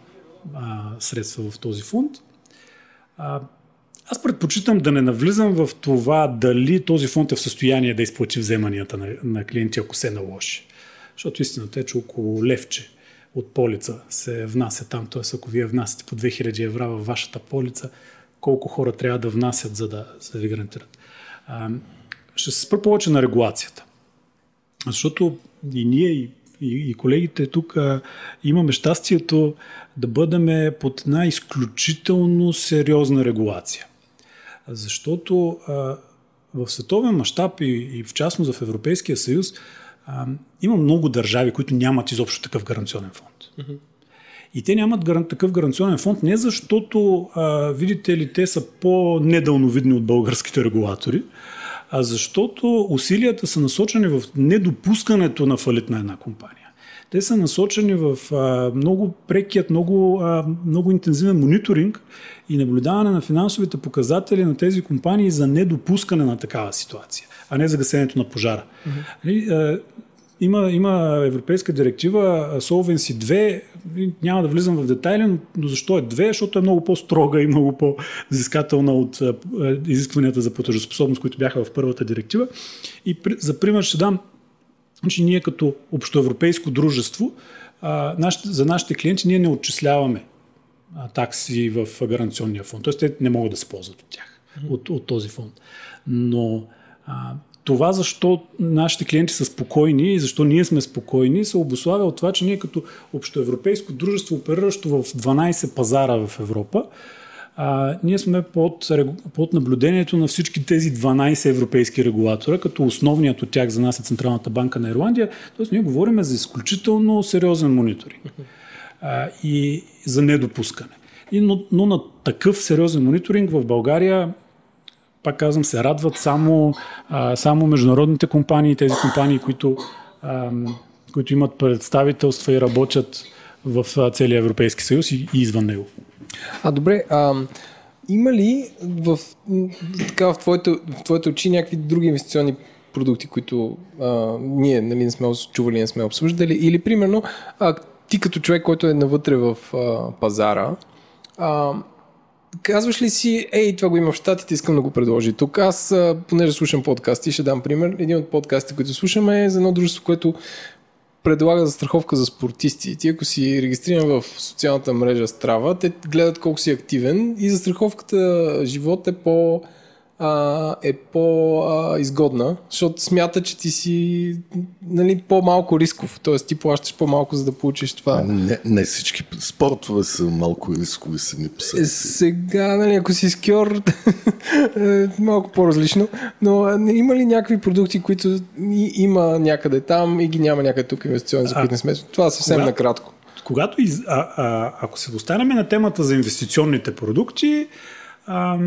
D: а, средства в този фонд. А, аз предпочитам да не навлизам в това дали този фонд е в състояние да изплати вземанията на, на клиенти, ако се наложи. Защото истината е, че около левче от полица се внася там. Т.е. ако вие внасяте по 2000 евро във вашата полица, колко хора трябва да внасят, за да, за да ви гарантират. А, ще се спра повече на регулацията. Защото и ние, и, и, и колегите тук а, имаме щастието да бъдем под една изключително сериозна регулация. Защото а, в световен мащаб и, и в частност в Европейския съюз а, има много държави, които нямат изобщо такъв гаранционен фонд. И те нямат такъв гаранционен фонд не защото, а, видите ли, те са по-недълновидни от българските регулатори, а защото усилията са насочени в недопускането на фалит на една компания. Те са насочени в а, много прекият, много, а, много интензивен мониторинг и наблюдаване на финансовите показатели на тези компании за недопускане на такава ситуация, а не за гасенето на пожара. Mm-hmm. Има, има европейска директива Solvency 2, няма да влизам в детайли, но защо е 2? Защото е много по-строга и много по-взискателна от изискванията за платежоспособност, които бяха в първата директива. И за пример ще дам, че ние като общоевропейско дружество а, за нашите клиенти ние не отчисляваме а, такси в гаранционния фонд. Тоест те не могат да се ползват от тях, от, от този фонд. Но а, това защо нашите клиенти са спокойни и защо ние сме спокойни се обославя от това, че ние като общоевропейско дружество, опериращо в 12 пазара в Европа, а, ние сме под, под наблюдението на всички тези 12 европейски регулатора, като основният от тях за нас е Централната банка на Ирландия. Тоест ние говорим за изключително сериозен мониторинг а, и за недопускане. И, но, но на такъв сериозен мониторинг в България пак казвам, се радват само, а, само международните компании, тези компании, които, а, които имат представителства и работят в целия Европейски съюз и, и извън него.
A: А добре, а, има ли в, така, в, твоите, в твоите очи някакви други инвестиционни продукти, които а, ние нали, не сме чували, не сме обсъждали, или примерно а, ти като човек, който е навътре в а, пазара, а, казваш ли си, ей, това го има в щатите, искам да го предложи тук. Аз, понеже слушам подкасти, ще дам пример. Един от подкастите, които слушаме е за едно дружество, което предлага застраховка за спортисти. Ти ако си регистриран в социалната мрежа Strava, те гледат колко си активен и застраховката живот е по а, е по-изгодна, защото смята, че ти си нали, по-малко рисков, т.е. ти плащаш по-малко, за да получиш това.
B: Не, не всички спортове са малко рискови сами по себе
A: си. Сега, нали, ако си скьор, е малко по-различно, но има ли някакви продукти, които има някъде там и ги няма някъде тук инвестиционни, за които не сме? Това съвсем кога, накратко.
D: Когато из, а, а, ако се достанем на темата за инвестиционните продукти, а,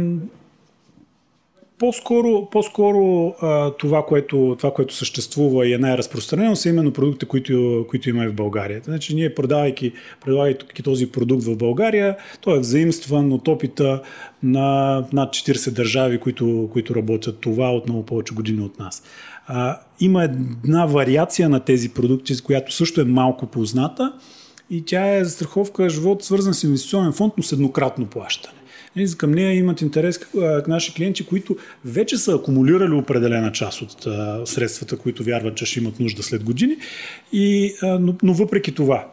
D: по-скоро, по-скоро а, това, което, това, което съществува и е най-разпространено, са именно продукти, които, които има в България. Значи ние продавайки, продавайки този продукт в България, той е взаимстван от опита на над 40 държави, които, които работят това от много повече години от нас. А, има една вариация на тези продукти, която също е малко позната и тя е застраховка живот, свързан с инвестиционен фонд, но с еднократно плащане. Към нея имат интерес наши клиенти, които вече са акумулирали определена част от средствата, които вярват, че ще имат нужда след години. И, но, но въпреки това,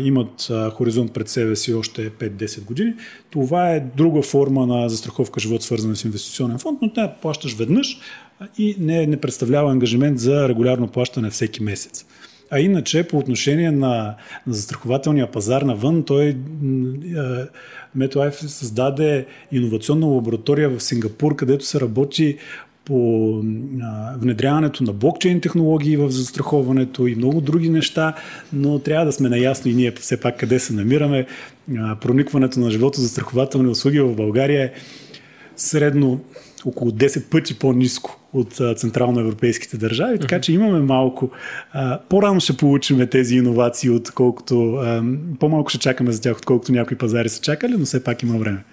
D: имат хоризонт пред себе си още 5-10 години. Това е друга форма на застраховка живот, свързана с инвестиционен фонд, но тя плащаш веднъж и не, не представлява ангажимент за регулярно плащане всеки месец. А иначе по отношение на, на застрахователния пазар навън, той MetLife създаде иновационна лаборатория в Сингапур, където се работи по внедряването на блокчейн технологии в застраховането и много други неща, но трябва да сме наясно и ние все пак къде се намираме. Проникването на живото застрахователни услуги в България е средно около 10 пъти по-низко от централноевропейските държави, така че имаме малко. По-рано ще получим тези иновации, отколкото по-малко ще чакаме за тях, отколкото някои пазари са чакали, но все пак има време.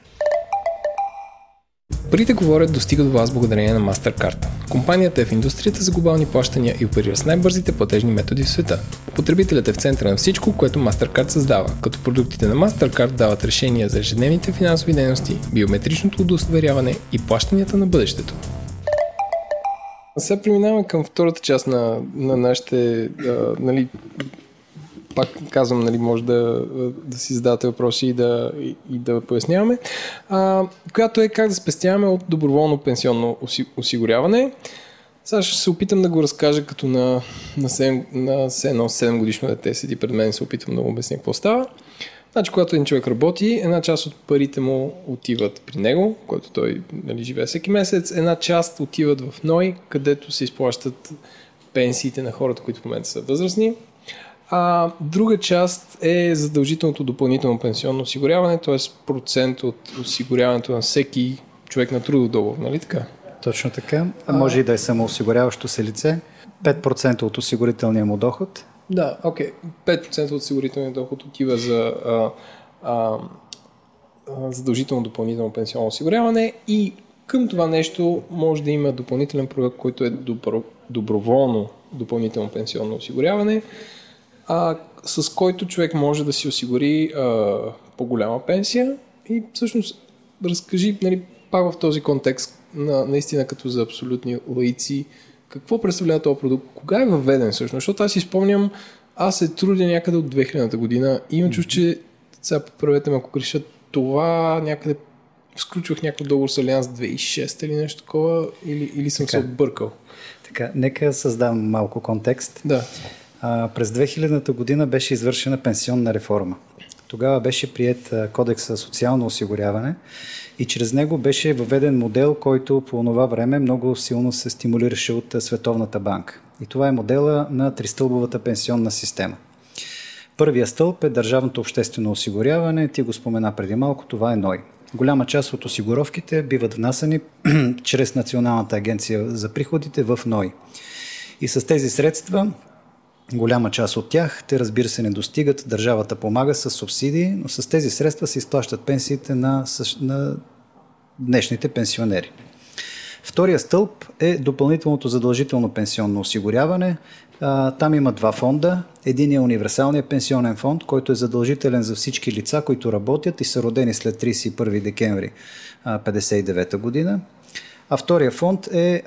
A: Парите говорят достига до вас благодарение на MasterCard. Компанията е в индустрията за глобални плащания и оперира с най-бързите платежни методи в света. Потребителят е в центъра на всичко, което MasterCard създава, като продуктите на MasterCard дават решения за ежедневните финансови дейности, биометричното удостоверяване и плащанията на бъдещето. Сега преминаваме към втората част на, на нашите а, нали, пак казвам, нали, може да, да си задавате въпроси и да, и, и да поясняваме, а, която е как да спестяваме от доброволно пенсионно осигуряване. Сега ще се опитам да го разкажа като на, на, 7, на 7, 7 годишно дете седи пред мен и се опитам да му обясня какво става. Значи, когато един човек работи, една част от парите му отиват при него, който той нали, живее всеки месец, една част отиват в НОИ, където се изплащат пенсиите на хората, които в момента са възрастни. А друга част е задължителното допълнително пенсионно осигуряване, т.е. процент от осигуряването на всеки човек на трудов договор, нали така?
E: Точно така. А може и да е самоосигуряващо се лице. 5% от осигурителния му доход.
A: Да, окей. Okay. 5% от осигурителния доход отива за а, а, задължително допълнително пенсионно осигуряване и към това нещо може да има допълнителен проект, който е добро, доброволно допълнително пенсионно осигуряване а, с който човек може да си осигури а, по-голяма пенсия и всъщност разкажи нали, пак в този контекст, на, наистина като за абсолютни лаици, какво представлява този продукт, кога е въведен всъщност, защото аз си спомням, аз се трудя някъде от 2000-та година и имам чувство, че сега поправете ме ако греша, това някъде сключвах някакъв договор с Алианс 2006 или нещо такова, или, или съм така. се объркал.
E: Така, нека създам малко контекст.
A: Да.
E: През 2000-та година беше извършена пенсионна реформа. Тогава беше прият кодекс за социално осигуряване и чрез него беше въведен модел, който по това време много силно се стимулираше от Световната банка. И това е модела на тристълбовата пенсионна система. Първия стълб е държавното обществено осигуряване, ти го спомена преди малко, това е НОЙ. Голяма част от осигуровките биват внасани чрез Националната агенция за приходите в НОЙ. И с тези средства Голяма част от тях, те разбира се не достигат, държавата помага с субсидии, но с тези средства се изплащат пенсиите на, на днешните пенсионери. Втория стълб е допълнителното задължително пенсионно осигуряване. Там има два фонда. Един е универсалният пенсионен фонд, който е задължителен за всички лица, които работят и са родени след 31 декември 1959 година. А втория фонд е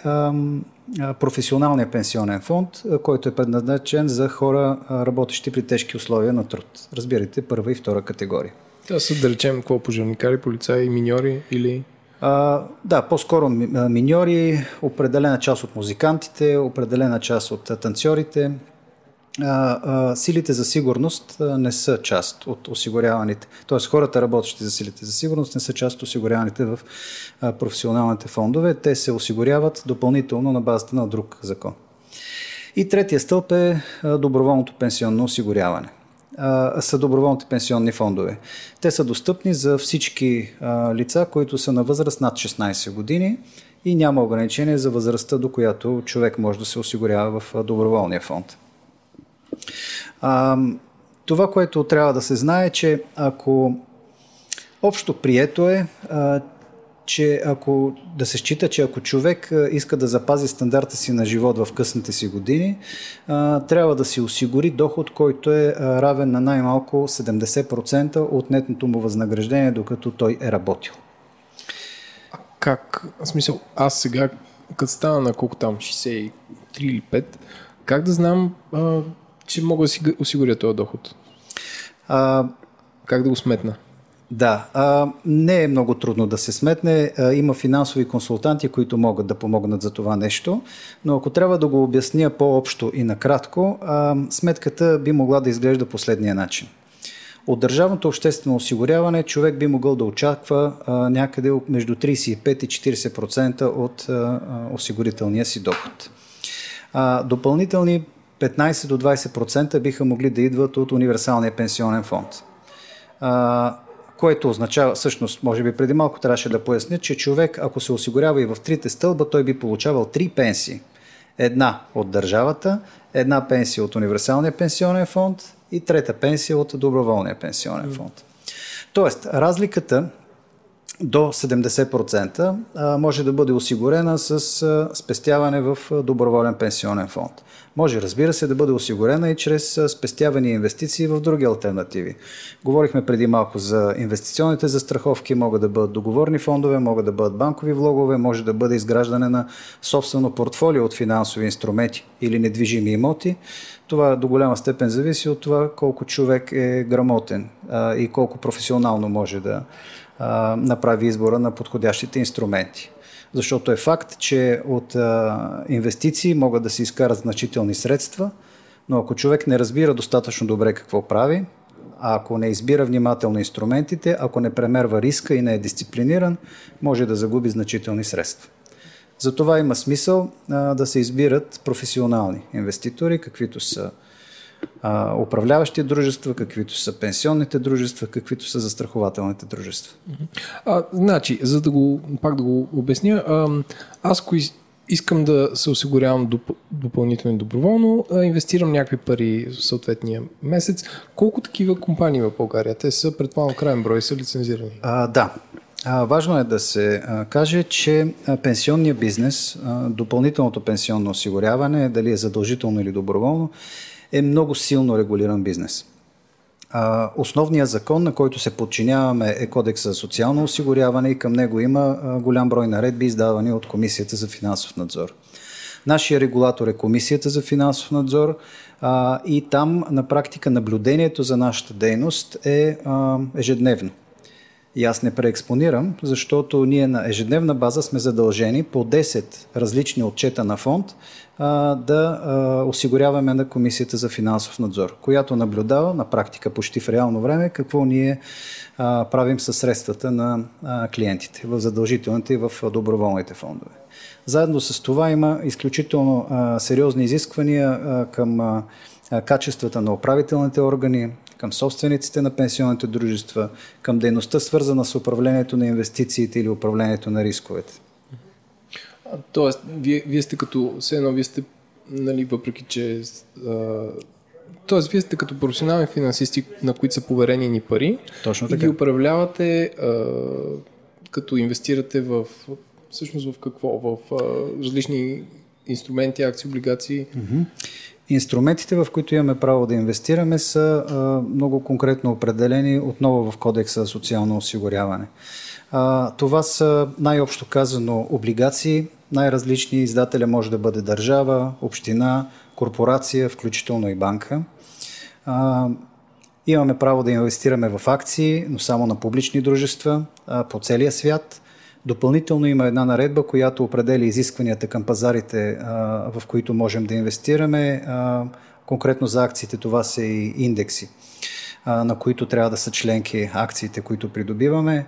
E: професионалния пенсионен фонд, който е предназначен за хора, работещи при тежки условия на труд. Разбирайте, първа и втора категория.
A: Това са, да речем, какво пожарникари, полицаи, миньори или...
E: А, да, по-скоро миньори, определена част от музикантите, определена част от танцорите, силите за сигурност не са част от осигуряваните. Тоест хората, работещи за силите за сигурност, не са част от осигуряваните в професионалните фондове. Те се осигуряват допълнително на базата на друг закон. И третия стълб е доброволното пенсионно осигуряване. Са доброволните пенсионни фондове. Те са достъпни за всички лица, които са на възраст над 16 години и няма ограничение за възрастта, до която човек може да се осигурява в доброволния фонд. А, това, което трябва да се знае, че ако общо прието е, а, че ако да се счита, че ако човек иска да запази стандарта си на живот в късните си години, трябва да си осигури доход, който е равен на най-малко 70% от нетното му възнаграждение, докато той е работил.
A: А как? В смисъл, аз сега, като стана на колко там, 63 или 5, как да знам а, че мога да си осигуря този доход? А, как да го сметна?
E: Да, а, не е много трудно да се сметне. А, има финансови консултанти, които могат да помогнат за това нещо, но ако трябва да го обясня по-общо и накратко, а, сметката би могла да изглежда последния начин. От държавното обществено осигуряване човек би могъл да очаква а, някъде между 35 и 40% от а, осигурителния си доход. А, допълнителни 15 до 20% биха могли да идват от универсалния пенсионен фонд. А, което означава, всъщност, може би преди малко трябваше да поясня, че човек, ако се осигурява и в трите стълба, той би получавал три пенсии. Една от държавата, една пенсия от универсалния пенсионен фонд и трета пенсия от доброволния пенсионен фонд. Тоест, разликата до 70% може да бъде осигурена с спестяване в доброволен пенсионен фонд. Може, разбира се, да бъде осигурена и чрез спестявани инвестиции в други альтернативи. Говорихме преди малко за инвестиционните застраховки, могат да бъдат договорни фондове, могат да бъдат банкови влогове, може да бъде изграждане на собствено портфолио от финансови инструменти или недвижими имоти. Това до голяма степен зависи от това колко човек е грамотен а, и колко професионално може да направи избора на подходящите инструменти защото е факт, че от инвестиции могат да се изкарат значителни средства, но ако човек не разбира достатъчно добре какво прави, а ако не избира внимателно инструментите, ако не премерва риска и не е дисциплиниран, може да загуби значителни средства. Затова има смисъл а, да се избират професионални инвеститори, каквито са а, управляващи дружества, каквито са пенсионните дружества, каквито са застрахователните дружества.
A: А, значи, за да го, пак да го обясня, а, аз ако искам да се осигурявам доп, допълнително и доброволно, а, инвестирам някакви пари в съответния месец. Колко такива компании в България? Те са, предполагам, крайен брой са лицензирани.
E: А, да. А, важно е да се а, каже, че а, пенсионния бизнес, а, допълнителното пенсионно осигуряване, дали е задължително или доброволно, е много силно регулиран бизнес. Основният закон, на който се подчиняваме е Кодекса за социално осигуряване и към него има голям брой наредби, издавани от Комисията за финансов надзор. Нашия регулатор е Комисията за финансов надзор. И там на практика наблюдението за нашата дейност е ежедневно. И аз не преекспонирам, защото ние на ежедневна база сме задължени по 10 различни отчета на фонд да осигуряваме на Комисията за финансов надзор, която наблюдава на практика почти в реално време какво ние правим със средствата на клиентите в задължителните и в доброволните фондове. Заедно с това има изключително сериозни изисквания към качествата на управителните органи, към собствениците на пенсионните дружества, към дейността свързана с управлението на инвестициите или управлението на рисковете.
A: Тоест, вие, вие сте като, все едно вие сте, нали, въпреки че а, Тоест, вие сте като професионални финансисти, на които са поверени ни пари.
E: Точно така.
A: И ги управлявате, а, като инвестирате в, всъщност в какво? В а, различни инструменти, акции, облигации.
E: Mm-hmm. Инструментите, в които имаме право да инвестираме, са а, много конкретно определени отново в Кодекса за социално осигуряване. Това са най-общо казано облигации, най-различни издателя може да бъде държава, община, корпорация, включително и банка. Имаме право да инвестираме в акции, но само на публични дружества по целия свят. Допълнително има една наредба, която определя изискванията към пазарите, в които можем да инвестираме. А, конкретно за акциите това са и индекси на които трябва да са членки акциите, които придобиваме.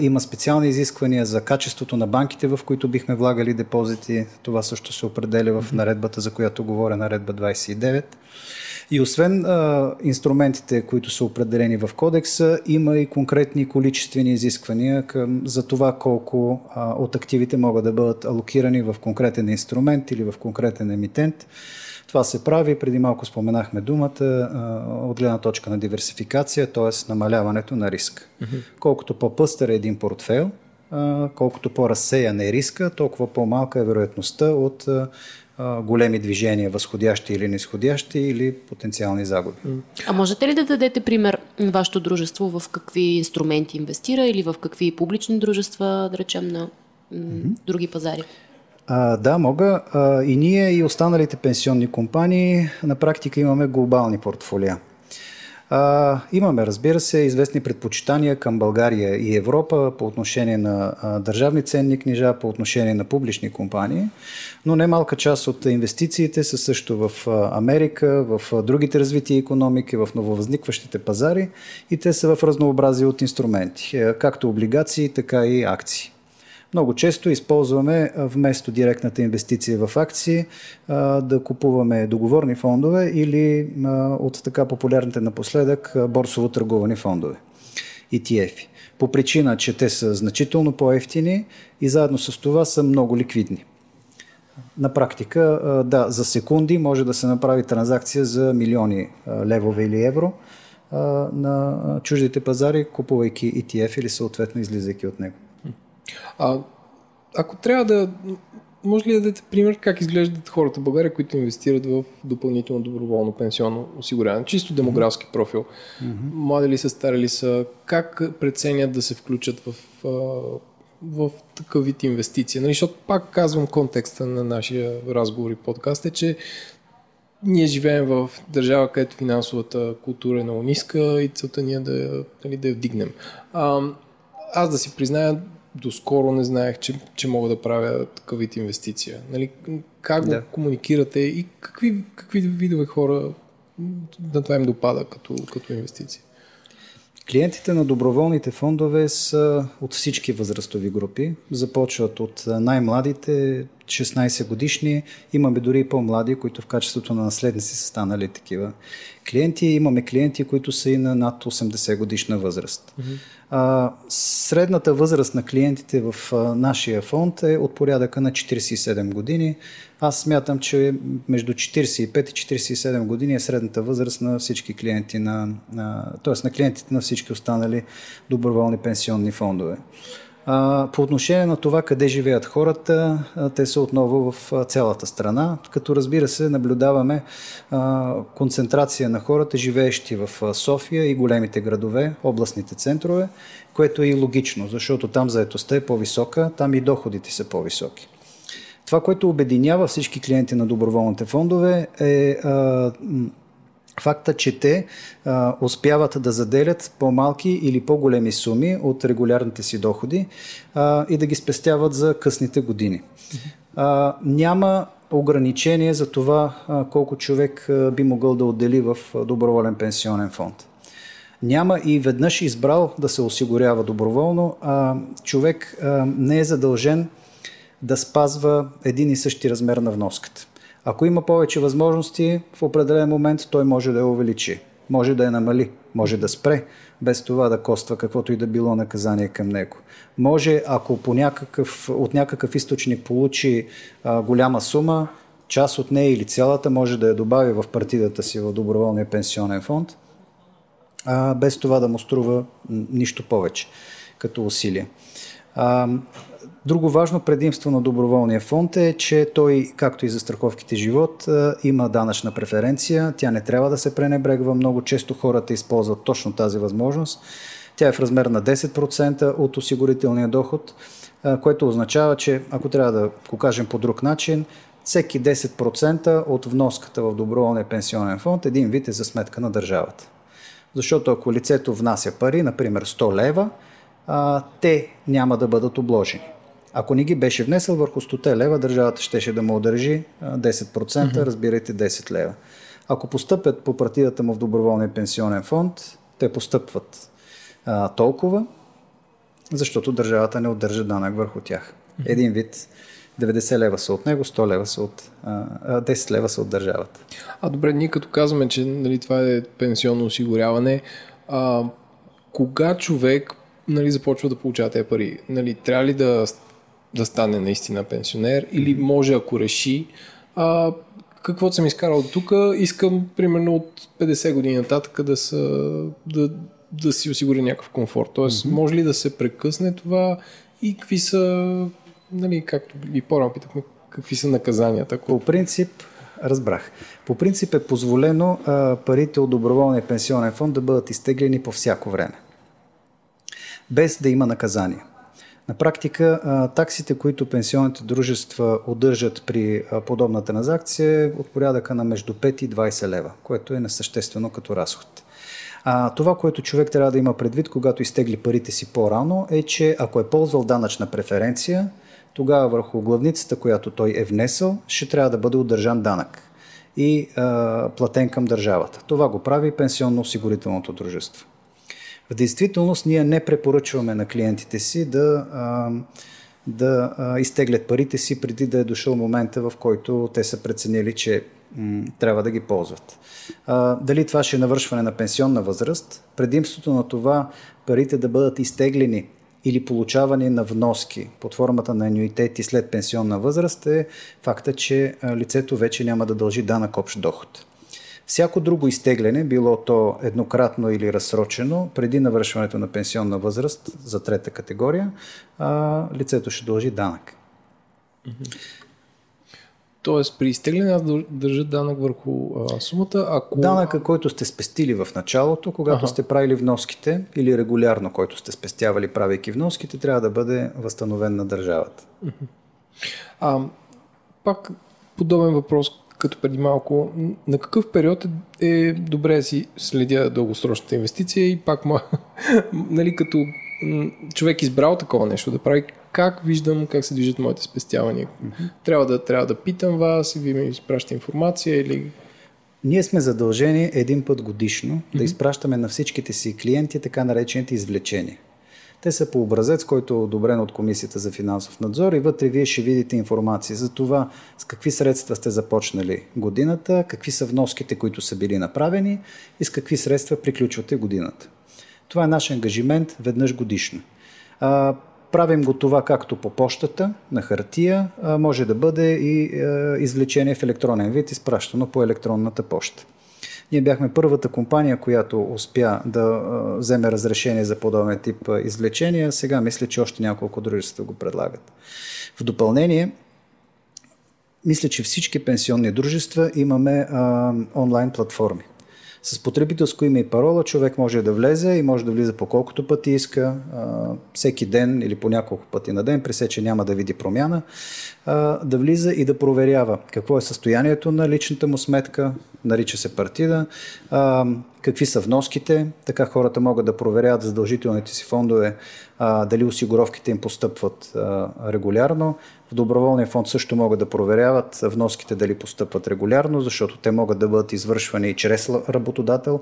E: Има специални изисквания за качеството на банките, в които бихме влагали депозити. Това също се определя в наредбата, за която говоря, наредба 29. И освен а, инструментите, които са определени в кодекса, има и конкретни количествени изисквания към, за това колко а, от активите могат да бъдат алокирани в конкретен инструмент или в конкретен емитент. Това се прави, преди малко споменахме думата, от гледна точка на диверсификация, т.е. намаляването на риск. Mm-hmm. Колкото по-пъстър е един портфейл, колкото по-разсеян е риска, толкова по-малка е вероятността от големи движения, възходящи или нисходящи, или потенциални загуби.
C: А можете ли да дадете пример на вашето дружество в какви инструменти инвестира или в какви публични дружества, да речем, на mm-hmm. други пазари?
E: А, да, мога. А, и ние, и останалите пенсионни компании на практика имаме глобални портфолия. А, имаме, разбира се, известни предпочитания към България и Европа по отношение на а, държавни ценни книжа, по отношение на публични компании, но немалка част от инвестициите са също в Америка, в другите развити економики, в нововъзникващите пазари и те са в разнообразие от инструменти, както облигации, така и акции. Много често използваме вместо директната инвестиция в акции да купуваме договорни фондове или от така популярните напоследък борсово търгувани фондове. ETF. По причина, че те са значително по-ефтини и заедно с това са много ликвидни. На практика, да, за секунди може да се направи транзакция за милиони левове или евро на чуждите пазари, купувайки ETF или съответно излизайки от него.
A: А, ако трябва да... Може ли да дадете пример как изглеждат хората в България, които инвестират в допълнително доброволно пенсионно осигуряване? Чисто демографски профил. Mm-hmm. Млади ли са, стари ли са? Как преценят да се включат в, в такъв вид инвестиция? Нали, защото пак казвам контекста на нашия разговор и подкаст е, че ние живеем в държава, където финансовата култура е много ниска и целта ни е да, нали, да я вдигнем. А, аз да си призная, доскоро не знаех, че, че мога да правя такъв вид инвестиция. Нали, как да. го комуникирате и какви, какви видове хора на това им допада като, като инвестиция?
E: Клиентите на доброволните фондове са от всички възрастови групи. Започват от най-младите, 16 годишни, имаме дори и по-млади, които в качеството на наследници са станали такива клиенти. Имаме клиенти, които са и на над 80 годишна възраст. Mm-hmm. А, средната възраст на клиентите в а, нашия фонд е от порядъка на 47 години. Аз смятам, че между 45 и 47 години е средната възраст на всички клиенти на, на т.е. на клиентите на всички останали доброволни пенсионни фондове. По отношение на това къде живеят хората, те са отново в цялата страна, като разбира се наблюдаваме концентрация на хората, живеещи в София и големите градове, областните центрове, което е и логично, защото там заетостта е по-висока, там и доходите са по-високи. Това, което обединява всички клиенти на доброволните фондове е а, факта, че те а, успяват да заделят по-малки или по-големи суми от регулярните си доходи а, и да ги спестяват за късните години. А, няма ограничение за това а, колко човек а, би могъл да отдели в доброволен пенсионен фонд. Няма и веднъж избрал да се осигурява доброволно, а човек а, не е задължен да спазва един и същи размер на вноската. Ако има повече възможности, в определен момент той може да я увеличи, може да я намали, може да спре, без това да коства каквото и да било наказание към него. Може, ако по някакъв, от някакъв източник получи а, голяма сума, част от нея или цялата може да я добави в партидата си в доброволния пенсионен фонд, а, без това да му струва нищо повече като усилие. А, Друго важно предимство на доброволния фонд е, че той, както и за страховките живот, има данъчна преференция. Тя не трябва да се пренебрегва. Много често хората използват точно тази възможност. Тя е в размер на 10% от осигурителния доход, което означава, че ако трябва да го кажем по друг начин, всеки 10% от вноската в доброволния пенсионен фонд един вид е за сметка на държавата. Защото ако лицето внася пари, например 100 лева, те няма да бъдат обложени. Ако не ги беше внесъл върху 100 лева, държавата щеше да му удържи 10%, mm-hmm. разбирайте 10 лева. Ако постъпят по партидата му в доброволния пенсионен фонд, те постъпват а, толкова, защото държавата не удържа данък върху тях. Един вид 90 лева са от него, 100 лева са от, а, 10 лева са от държавата.
A: А добре, ние като казваме, че нали, това е пенсионно осигуряване, а, кога човек нали, започва да получава тези пари? Нали, трябва ли да да стане наистина пенсионер или може ако реши а, каквото съм изкарал тук, искам примерно от 50 години нататък да, са, да, да си осигуря някакъв комфорт. Тоест, mm-hmm. може ли да се прекъсне това и какви са, нали, както и по-рано питахме, какви са наказанията?
E: По принцип, разбрах. По принцип е позволено а, парите от доброволния пенсионен фонд да бъдат изтеглени по всяко време. Без да има наказание. На практика таксите, които пенсионните дружества удържат при подобна транзакция е от порядъка на между 5 и 20 лева, което е несъществено като разход. А, това, което човек трябва да има предвид, когато изтегли парите си по-рано, е, че ако е ползвал данъчна преференция, тогава върху главницата, която той е внесъл, ще трябва да бъде удържан данък и а, платен към държавата. Това го прави пенсионно-осигурителното дружество. В действителност ние не препоръчваме на клиентите си да, да изтеглят парите си преди да е дошъл момента, в който те са преценили, че трябва да ги ползват. дали това ще е навършване на пенсионна възраст? Предимството на това парите да бъдат изтеглени или получаване на вноски под формата на анюитети след пенсионна възраст е факта, че лицето вече няма да дължи данък общ доход. Всяко друго изтегляне, било то еднократно или разсрочено, преди навършването на пенсионна възраст за трета категория, а, лицето ще дължи данък.
A: Тоест, при изтегляне аз държа данък върху а, сумата, ако...
E: Данъка, който сте спестили в началото, когато ага. сте правили вноските, или регулярно, който сте спестявали, правейки вноските, трябва да бъде възстановен на държавата.
A: А, пак подобен въпрос като преди малко, на какъв период е, е добре да си следя дългосрочната инвестиция и пак ма, нали, като човек избрал такова нещо да прави, как виждам как се движат моите спестявания. Mm-hmm. Трябва, да, трябва да питам вас и ви ми изпращате информация или...
E: Ние сме задължени един път годишно mm-hmm. да изпращаме на всичките си клиенти така наречените извлечения. Те са по образец, който е одобрен от Комисията за финансов надзор и вътре вие ще видите информация за това с какви средства сте започнали годината, какви са вноските, които са били направени и с какви средства приключвате годината. Това е наш ангажимент веднъж годишно. Правим го това както по почтата, на хартия, а може да бъде и а, извлечение в електронен вид, изпращано по електронната почта. Ние бяхме първата компания, която успя да вземе разрешение за подобен тип извлечения. Сега мисля, че още няколко дружества го предлагат. В допълнение, мисля, че всички пенсионни дружества имаме а, онлайн платформи. С потребителско име и парола човек може да влезе и може да влиза по колкото пъти иска, всеки ден или по няколко пъти на ден, при се, че няма да види промяна, да влиза и да проверява какво е състоянието на личната му сметка, нарича се партида, какви са вноските, така хората могат да проверяват задължителните си фондове, дали осигуровките им постъпват регулярно, в доброволния фонд също могат да проверяват вноските дали постъпват регулярно, защото те могат да бъдат извършвани и чрез работодател.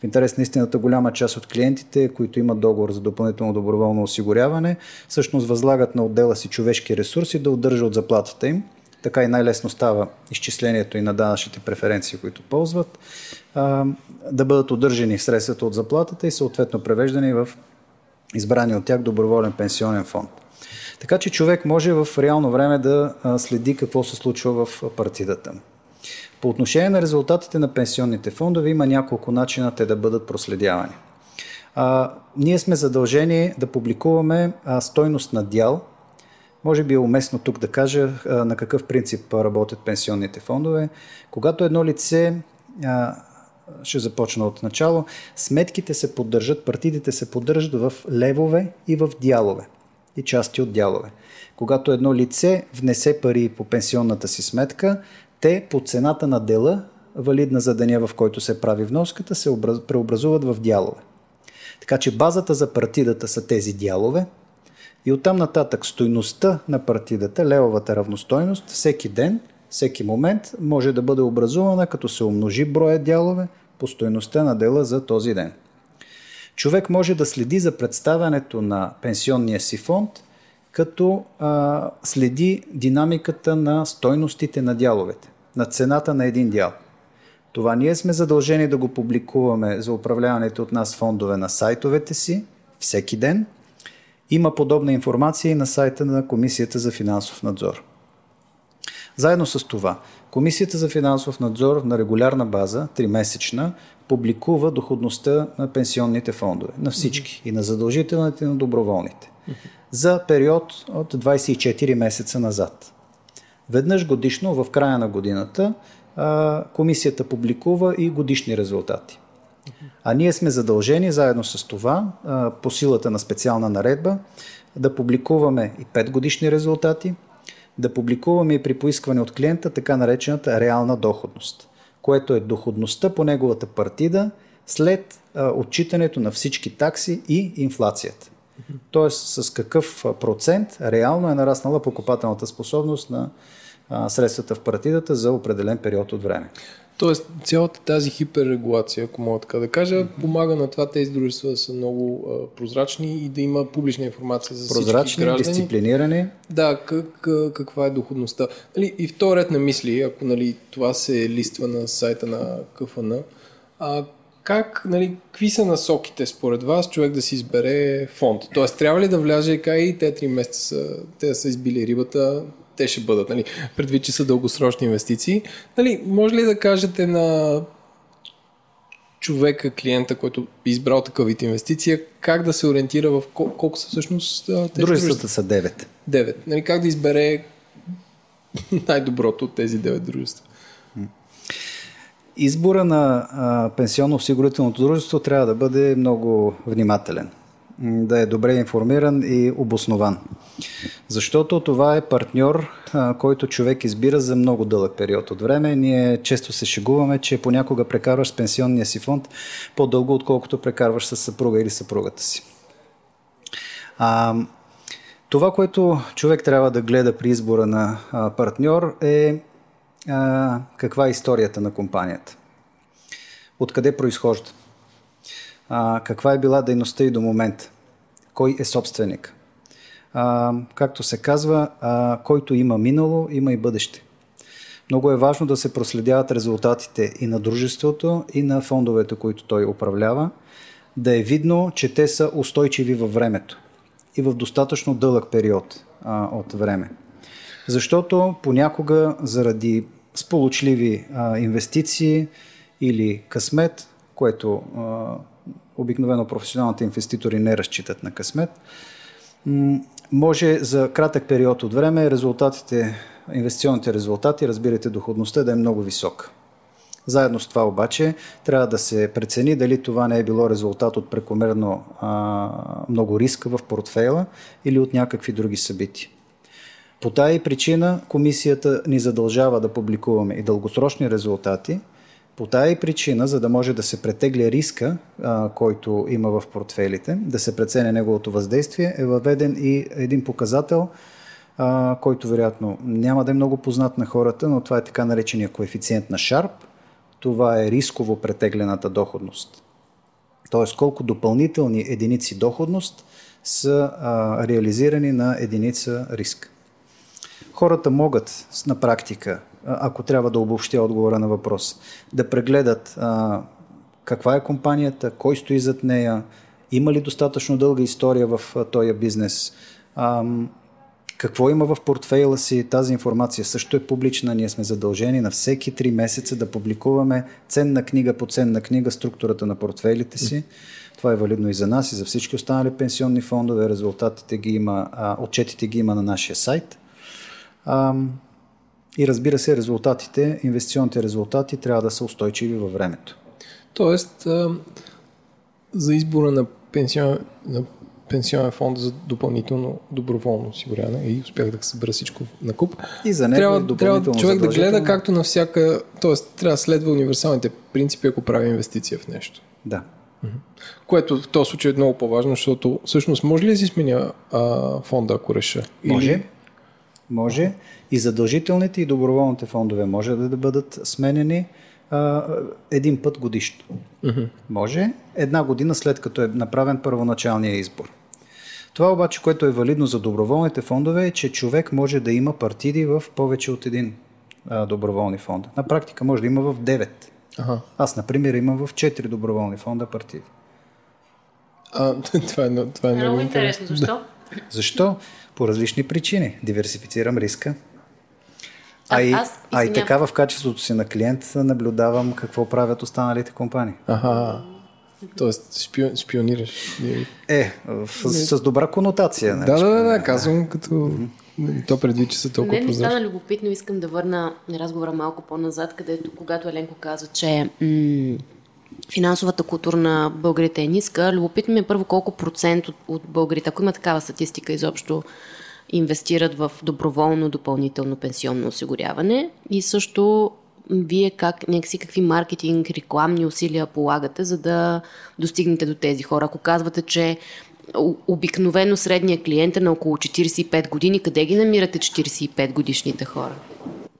E: В интерес на истината голяма част от клиентите, които имат договор за допълнително доброволно осигуряване, всъщност възлагат на отдела си човешки ресурси да удържа от заплатата им. Така и най-лесно става изчислението и на данъчните преференции, които ползват, да бъдат удържани средствата от заплатата и съответно превеждани в избрани от тях доброволен пенсионен фонд. Така че човек може в реално време да следи какво се случва в партидата. По отношение на резултатите на пенсионните фондове има няколко начина те да бъдат проследявани. А, ние сме задължени да публикуваме а, стойност на дял. Може би е уместно тук да кажа а, на какъв принцип работят пенсионните фондове. Когато едно лице а, ще започна от начало. Сметките се поддържат, партидите се поддържат в левове и в дялове и части от дялове. Когато едно лице внесе пари по пенсионната си сметка, те по цената на дела, валидна за деня в който се прави вноската, се преобразуват в дялове. Така че базата за партидата са тези дялове и оттам нататък стойността на партидата, левовата равностойност, всеки ден, всеки момент може да бъде образувана като се умножи броя дялове по стойността на дела за този ден. Човек може да следи за представянето на пенсионния си фонд, като а, следи динамиката на стойностите на дяловете, на цената на един дял. Това ние сме задължени да го публикуваме за управляването от нас фондове на сайтовете си всеки ден. Има подобна информация и на сайта на Комисията за финансов надзор. Заедно с това, Комисията за финансов надзор на регулярна база, тримесечна, публикува доходността на пенсионните фондове, на всички, и на задължителните, и на доброволните, за период от 24 месеца назад. Веднъж годишно, в края на годината, комисията публикува и годишни резултати. А ние сме задължени заедно с това, по силата на специална наредба, да публикуваме и 5 годишни резултати, да публикуваме и при поискване от клиента така наречената реална доходност, което е доходността по неговата партида след а, отчитането на всички такси и инфлацията. Тоест с какъв процент реално е нараснала покупателната способност на а, средствата в партидата за определен период от време.
A: Тоест, цялата тази хиперрегулация, ако мога така да кажа, mm-hmm. помага на това тези дружества да са много а, прозрачни и да има публична информация за
E: прозрачни,
A: всички граждани.
E: дисциплинирани.
A: Да, как, каква е доходността. Нали, и втори ред на мисли, ако нали, това се листва на сайта на КФН, а, как, нали, какви са насоките според вас човек да си избере фонд? Тоест, трябва ли да вляже и те три месеца те са избили рибата, те ще бъдат, нали, предвид, че са дългосрочни инвестиции. Нали, може ли да кажете на човека, клиента, който е избрал такъв вид инвестиция, как да се ориентира в кол- колко са всъщност
E: тези дружествата? са 9.
A: 9. Нали, как да избере най-доброто от тези 9 дружества?
E: Избора на а, пенсионно-осигурителното дружество трябва да бъде много внимателен да е добре информиран и обоснован. Защото това е партньор, който човек избира за много дълъг период от време. Ние често се шегуваме, че понякога прекарваш с пенсионния си фонд по-дълго, отколкото прекарваш с съпруга или съпругата си. А, това, което човек трябва да гледа при избора на партньор е а, каква е историята на компанията. Откъде произхожда? А, каква е била дейността и до момента, кой е собственик. А, както се казва, а, който има минало, има и бъдеще. Много е важно да се проследяват резултатите и на дружеството, и на фондовете, които той управлява, да е видно, че те са устойчиви във времето и в достатъчно дълъг период а, от време. Защото понякога заради сполучливи а, инвестиции или късмет, което обикновено професионалните инвеститори не разчитат на късмет, може за кратък период от време резултатите, инвестиционните резултати, разбирате доходността да е много висока. Заедно с това обаче трябва да се прецени дали това не е било резултат от прекомерно а, много риска в портфейла или от някакви други събития. По тази причина комисията ни задължава да публикуваме и дългосрочни резултати. По тази причина, за да може да се претегля риска, а, който има в портфелите, да се прецене неговото въздействие, е въведен и един показател, а, който вероятно няма да е много познат на хората, но това е така наречения коефициент на Шарп – това е рисково претеглената доходност. Т.е. колко допълнителни единици доходност са а, реализирани на единица риск. Хората могат на практика, ако трябва да обобщя отговора на въпрос, да прегледат а, каква е компанията, кой стои зад нея, има ли достатъчно дълга история в този бизнес, а, какво има в портфейла си, тази информация също е публична. Ние сме задължени на всеки 3 месеца да публикуваме ценна книга по ценна книга структурата на портфейлите си. Това е валидно и за нас, и за всички останали пенсионни фондове. Резултатите ги има, а, отчетите ги има на нашия сайт. А, и разбира се, резултатите, инвестиционните резултати трябва да са устойчиви във времето.
A: Тоест, за избора на, пенсион, на пенсионен фонд за допълнително доброволно осигуряване и успях да събера всичко на куп.
E: И за него
A: трябва, трябва човек да гледа както на всяка, т.е. трябва да следва универсалните принципи, ако прави инвестиция в нещо.
E: Да.
A: Което в този случай е много по-важно, защото всъщност може ли да си сменя а, фонда, ако реша?
E: Може. Или... Може. И задължителните и доброволните фондове може да бъдат сменени а, един път годишно. Uh-huh. Може една година след като е направен първоначалния избор. Това обаче, което е валидно за доброволните фондове е, че човек може да има партиди в повече от един а, доброволни фонда. На практика може да има в 9. Ага. Аз, например, имам в 4 доброволни фонда партиди.
A: А, това е, това е
C: много интересно. Защо? Да.
E: Защо? По различни причини. Диверсифицирам риска. А, а, и, аз, а и така в качеството си на клиент наблюдавам какво правят останалите компании.
A: Ага. Тоест, шпион, шпионираш.
E: Е, с, с добра конотация.
A: Не? Да, да, да, да, казвам като... То преди, че са толкова
C: Не, ми стана любопитно, искам да върна разговора малко по-назад, където когато Еленко каза, че м- финансовата култура на българите е ниска. Любопитно ми е първо колко процент от, от българите, ако има такава статистика изобщо, инвестират в доброволно допълнително пенсионно осигуряване и също вие как, някакси какви маркетинг, рекламни усилия полагате, за да достигнете до тези хора? Ако казвате, че обикновено средния клиент е на около 45 години, къде ги намирате 45 годишните хора?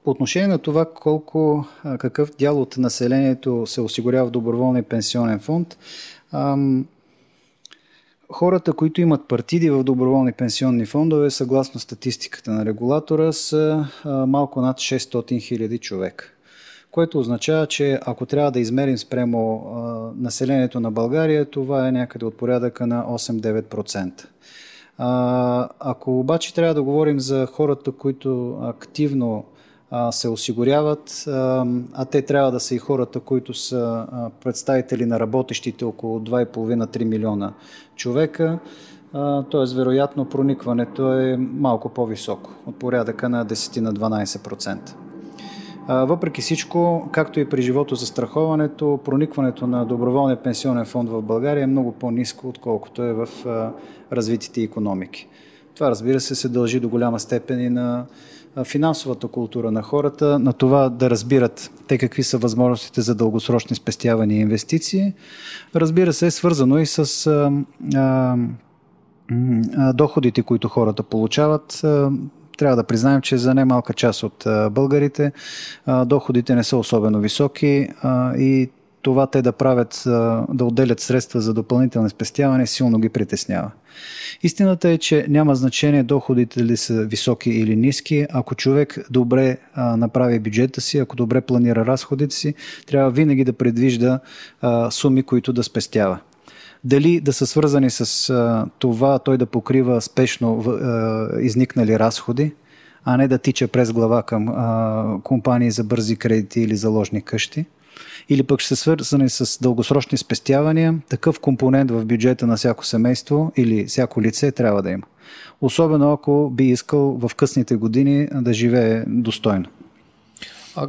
E: По отношение на това колко, какъв дял от населението се осигурява в доброволния пенсионен фонд, хората, които имат партиди в доброволни пенсионни фондове, съгласно статистиката на регулатора, са малко над 600 000 човека което означава, че ако трябва да измерим спрямо а, населението на България, това е някъде от порядъка на 8-9%. А, ако обаче трябва да говорим за хората, които активно се осигуряват, а, те трябва да са и хората, които са представители на работещите около 2,5-3 милиона човека, т.е. вероятно проникването е малко по-високо, от порядъка на 10 на 12%. Въпреки всичко, както и при живото застраховането, проникването на доброволния пенсионен фонд в България е много по-низко, отколкото е в развитите економики. Това, разбира се, се дължи до голяма степен и на финансовата култура на хората, на това да разбират те какви са възможностите за дългосрочни спестявания и инвестиции. Разбира се, е свързано и с а, а, доходите, които хората получават трябва да признаем, че за немалка част от българите доходите не са особено високи и това те да правят, да отделят средства за допълнителни спестяване, силно ги притеснява. Истината е, че няма значение доходите ли са високи или ниски. Ако човек добре направи бюджета си, ако добре планира разходите си, трябва винаги да предвижда суми, които да спестява. Дали да са свързани с това той да покрива спешно изникнали разходи, а не да тича през глава към а, компании за бързи кредити или заложни къщи. Или пък ще се свързани с дългосрочни спестявания, такъв компонент в бюджета на всяко семейство или всяко лице трябва да има. Особено ако би искал в късните години да живее достойно.
A: А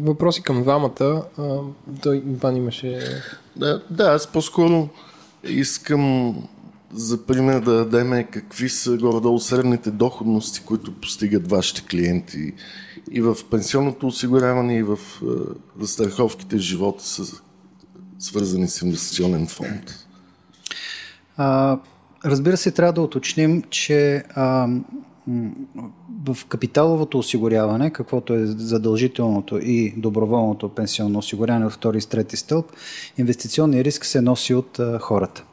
A: въпроси към двамата. А, той Иван имаше...
B: Да, да, аз по-скоро искам за пример да дадем какви са горе-долу средните доходности, които постигат вашите клиенти и в пенсионното осигуряване, и в застраховките живота са свързани с инвестиционен фонд.
E: А, разбира се, трябва да уточним, че а, в капиталовото осигуряване, каквото е задължителното и доброволното пенсионно осигуряване от втори и трети стълб, инвестиционният риск се носи от а, хората.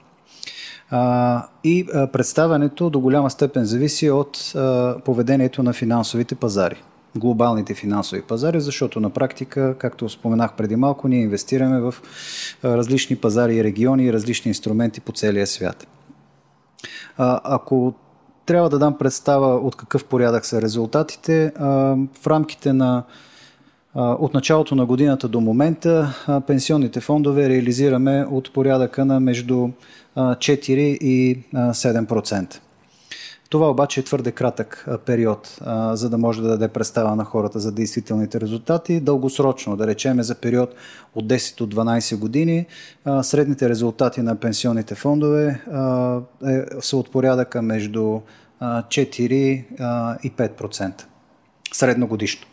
E: А, и а, представянето до голяма степен зависи от а, поведението на финансовите пазари глобалните финансови пазари, защото на практика, както споменах преди малко, ние инвестираме в различни пазари и региони и различни инструменти по целия свят. А, ако трябва да дам представа от какъв порядък са резултатите, а, в рамките на от началото на годината до момента пенсионните фондове реализираме от порядъка на между 4 и 7%. Това обаче е твърде кратък период, за да може да даде представа на хората за действителните резултати. Дългосрочно, да речеме за период от 10 до 12 години, средните резултати на пенсионните фондове е, са от порядъка между 4 и 5%. Средногодишно.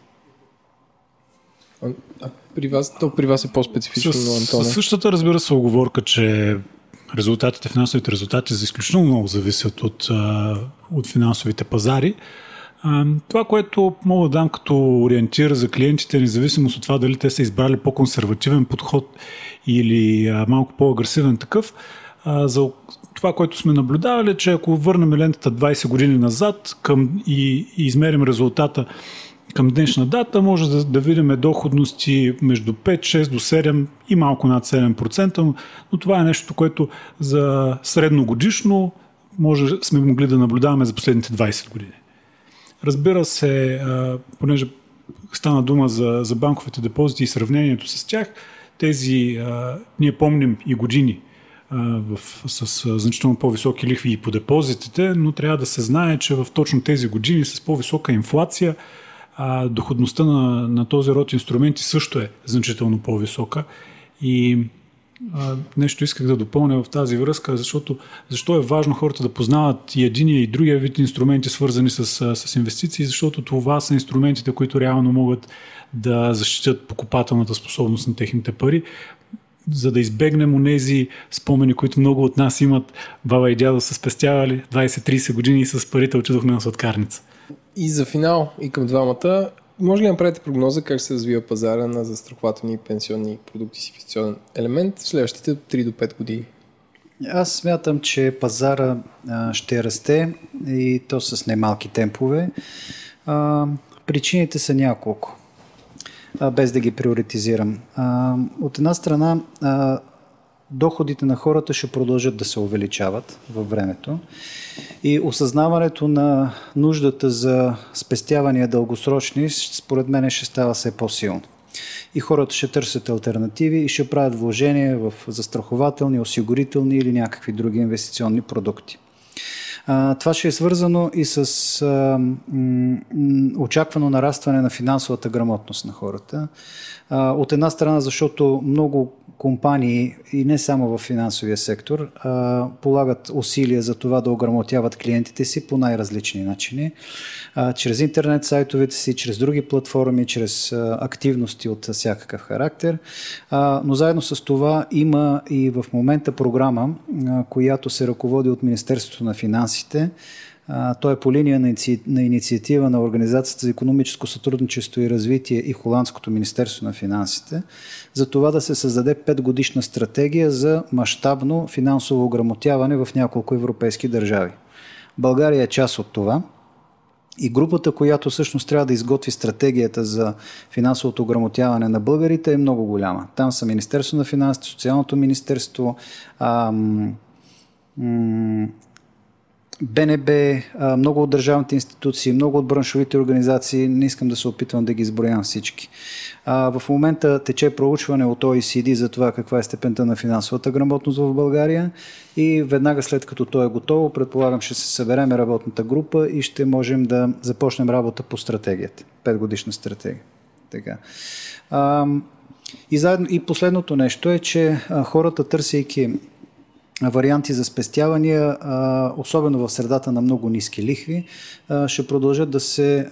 A: А при вас, то при вас е по-специфично, Антоне.
D: Със същата, разбира се, оговорка, че резултатите, финансовите резултати за изключително много зависят от, от финансовите пазари. Това, което мога да дам като ориентир за клиентите, независимо от това дали те са избрали по-консервативен подход или малко по-агресивен такъв, за това, което сме наблюдавали, че ако върнем лентата 20 години назад към и, и измерим резултата към днешна дата може да, да видим доходности между 5, 6 до 7 и малко над 7%, но това е нещо, което за средногодишно може сме могли да наблюдаваме за последните 20 години. Разбира се, понеже стана дума за, за банковите депозити и сравнението с тях, тези, ние помним и години в, с, значително по-високи лихви и по депозитите, но трябва да се знае, че в точно тези години с по-висока инфлация а, доходността на, на този род инструменти също е значително по-висока. И а, нещо исках да допълня в тази връзка, защото защо е важно хората да познават и единия и другия вид инструменти, свързани с, с инвестиции, защото това са инструментите, които реално могат да защитят покупателната способност на техните пари, за да избегнем онези спомени, които много от нас имат. Баба и дядо са спестявали 20-30 години и с парите отидохме на сладкарница.
A: И за финал и към двамата, може ли да направите прогноза как се развива пазара на застрахователни пенсионни продукти с инвестиционен елемент в следващите 3 до 5 години?
E: Аз смятам, че пазара ще расте и то с немалки темпове. Причините са няколко, без да ги приоритизирам. От една страна, доходите на хората ще продължат да се увеличават във времето и осъзнаването на нуждата за спестявания дългосрочни, според мен, ще става все по-силно. И хората ще търсят альтернативи и ще правят вложения в застрахователни, осигурителни или някакви други инвестиционни продукти. Това ще е свързано и с а, м, очаквано нарастване на финансовата грамотност на хората. А, от една страна, защото много компании и не само в финансовия сектор а, полагат усилия за това да ограмотяват клиентите си по най-различни начини. А, чрез интернет сайтовете си, чрез други платформи, чрез а, активности от всякакъв характер. А, но заедно с това има и в момента програма, а, която се ръководи от Министерството на финансите, той е по линия на, на инициатива на Организацията за економическо сътрудничество и развитие и Холандското Министерство на финансите, за това да се създаде 5 годишна стратегия за мащабно финансово ограмотяване в няколко европейски държави. България е част от това. И групата, която всъщност трябва да изготви стратегията за финансовото ограмотяване на българите е много голяма. Там са Министерство на финансите, Социалното министерство, ам, м- БНБ, много от държавните институции, много от браншовите организации, не искам да се опитвам да ги изброявам всички. В момента тече проучване от OECD за това каква е степента на финансовата грамотност в България и веднага след като то е готово, предполагам, ще се събереме работната група и ще можем да започнем работа по стратегията. Петгодишна стратегия. Така. И, заедно, и последното нещо е, че хората, търсейки варианти за спестявания, особено в средата на много ниски лихви, ще продължат да се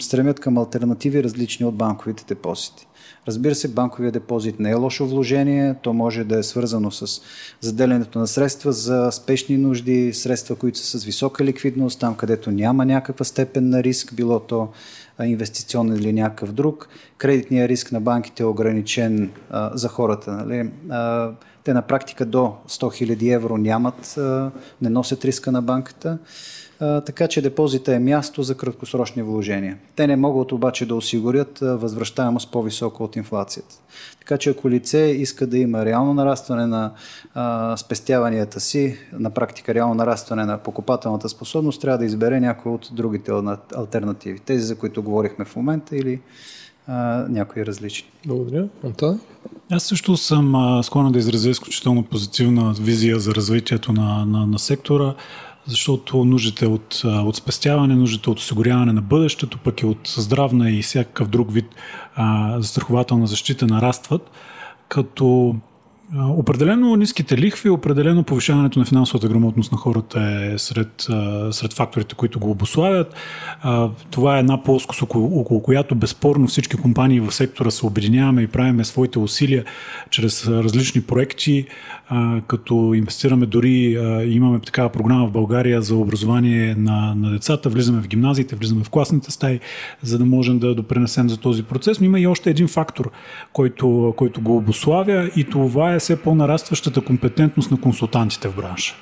E: стремят към альтернативи различни от банковите депозити. Разбира се, банковия депозит не е лошо вложение, то може да е свързано с заделянето на средства за спешни нужди, средства, които са с висока ликвидност, там където няма някаква степен на риск, било то инвестиционен или някакъв друг. Кредитният риск на банките е ограничен а, за хората. Нали? А, те на практика до 100 000 евро нямат, не носят риска на банката така че депозита е място за краткосрочни вложения. Те не могат обаче да осигурят възвръщаемост по-висока от инфлацията. Така че ако лице иска да има реално нарастване на а, спестяванията си, на практика реално нарастване на покупателната способност, трябва да избере някои от другите альтернативи. Тези, за които говорихме в момента или а, някои различни.
A: Благодаря. Антон?
D: Аз също съм склонен да изразя изключително позитивна визия за развитието на, на, на сектора защото нуждите от, от спестяване, нуждите от осигуряване на бъдещето, пък и от здравна и всякакъв друг вид а, застрахователна защита нарастват, като Определено ниските лихви, определено повишаването на финансовата грамотност на хората е сред, сред факторите, които го обославят. Това е една плоскост, около, около която безспорно всички компании в сектора се обединяваме и правиме своите усилия чрез различни проекти, като инвестираме дори, имаме такава програма в България за образование на, на децата, влизаме в гимназиите, влизаме в класните стаи, за да можем да допренесем за този процес. Но има и още един фактор, който, който го обославя и това е все по-нарастващата компетентност на консултантите в бранша.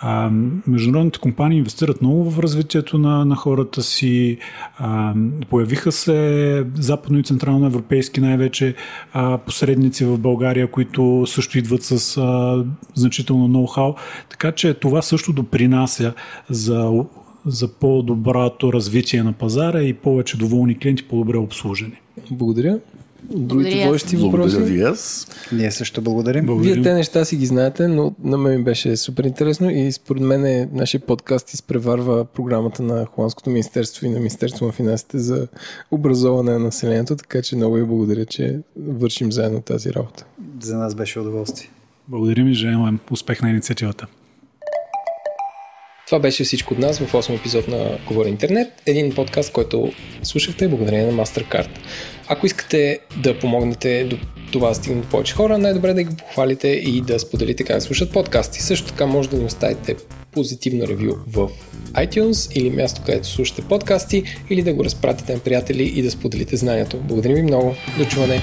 D: А, международните компании инвестират много в развитието на, на хората си. А, появиха се западно и централно европейски най-вече а, посредници в България, които също идват с а, значително ноу-хау. Така че това също допринася за, за по-доброто развитие на пазара и повече доволни клиенти, по-добре обслужени.
A: Благодаря. Другите водещи въпроси.
B: Благодаря ви аз.
E: Ние също благодарим.
A: благодарим. Вие те неща си ги знаете, но на мен ми беше супер интересно и според мен е, нашия подкаст изпреварва програмата на Холандското министерство и на Министерство на финансите за образоване на населението, така че много ви благодаря, че вършим заедно тази работа.
E: За нас беше удоволствие.
D: Благодарим и желаем успех на инициативата.
A: Това беше всичко от нас в 8 епизод на Говори Интернет, един подкаст, който слушахте благодарение на MasterCard. Ако искате да помогнете до това да стигнат повече хора, най-добре да ги похвалите и да споделите как слушат подкасти. Също така може да ни оставите позитивно ревю в iTunes или място, където слушате подкасти, или да го разпратите на приятели и да споделите знанието. Благодарим ви много. До чуване!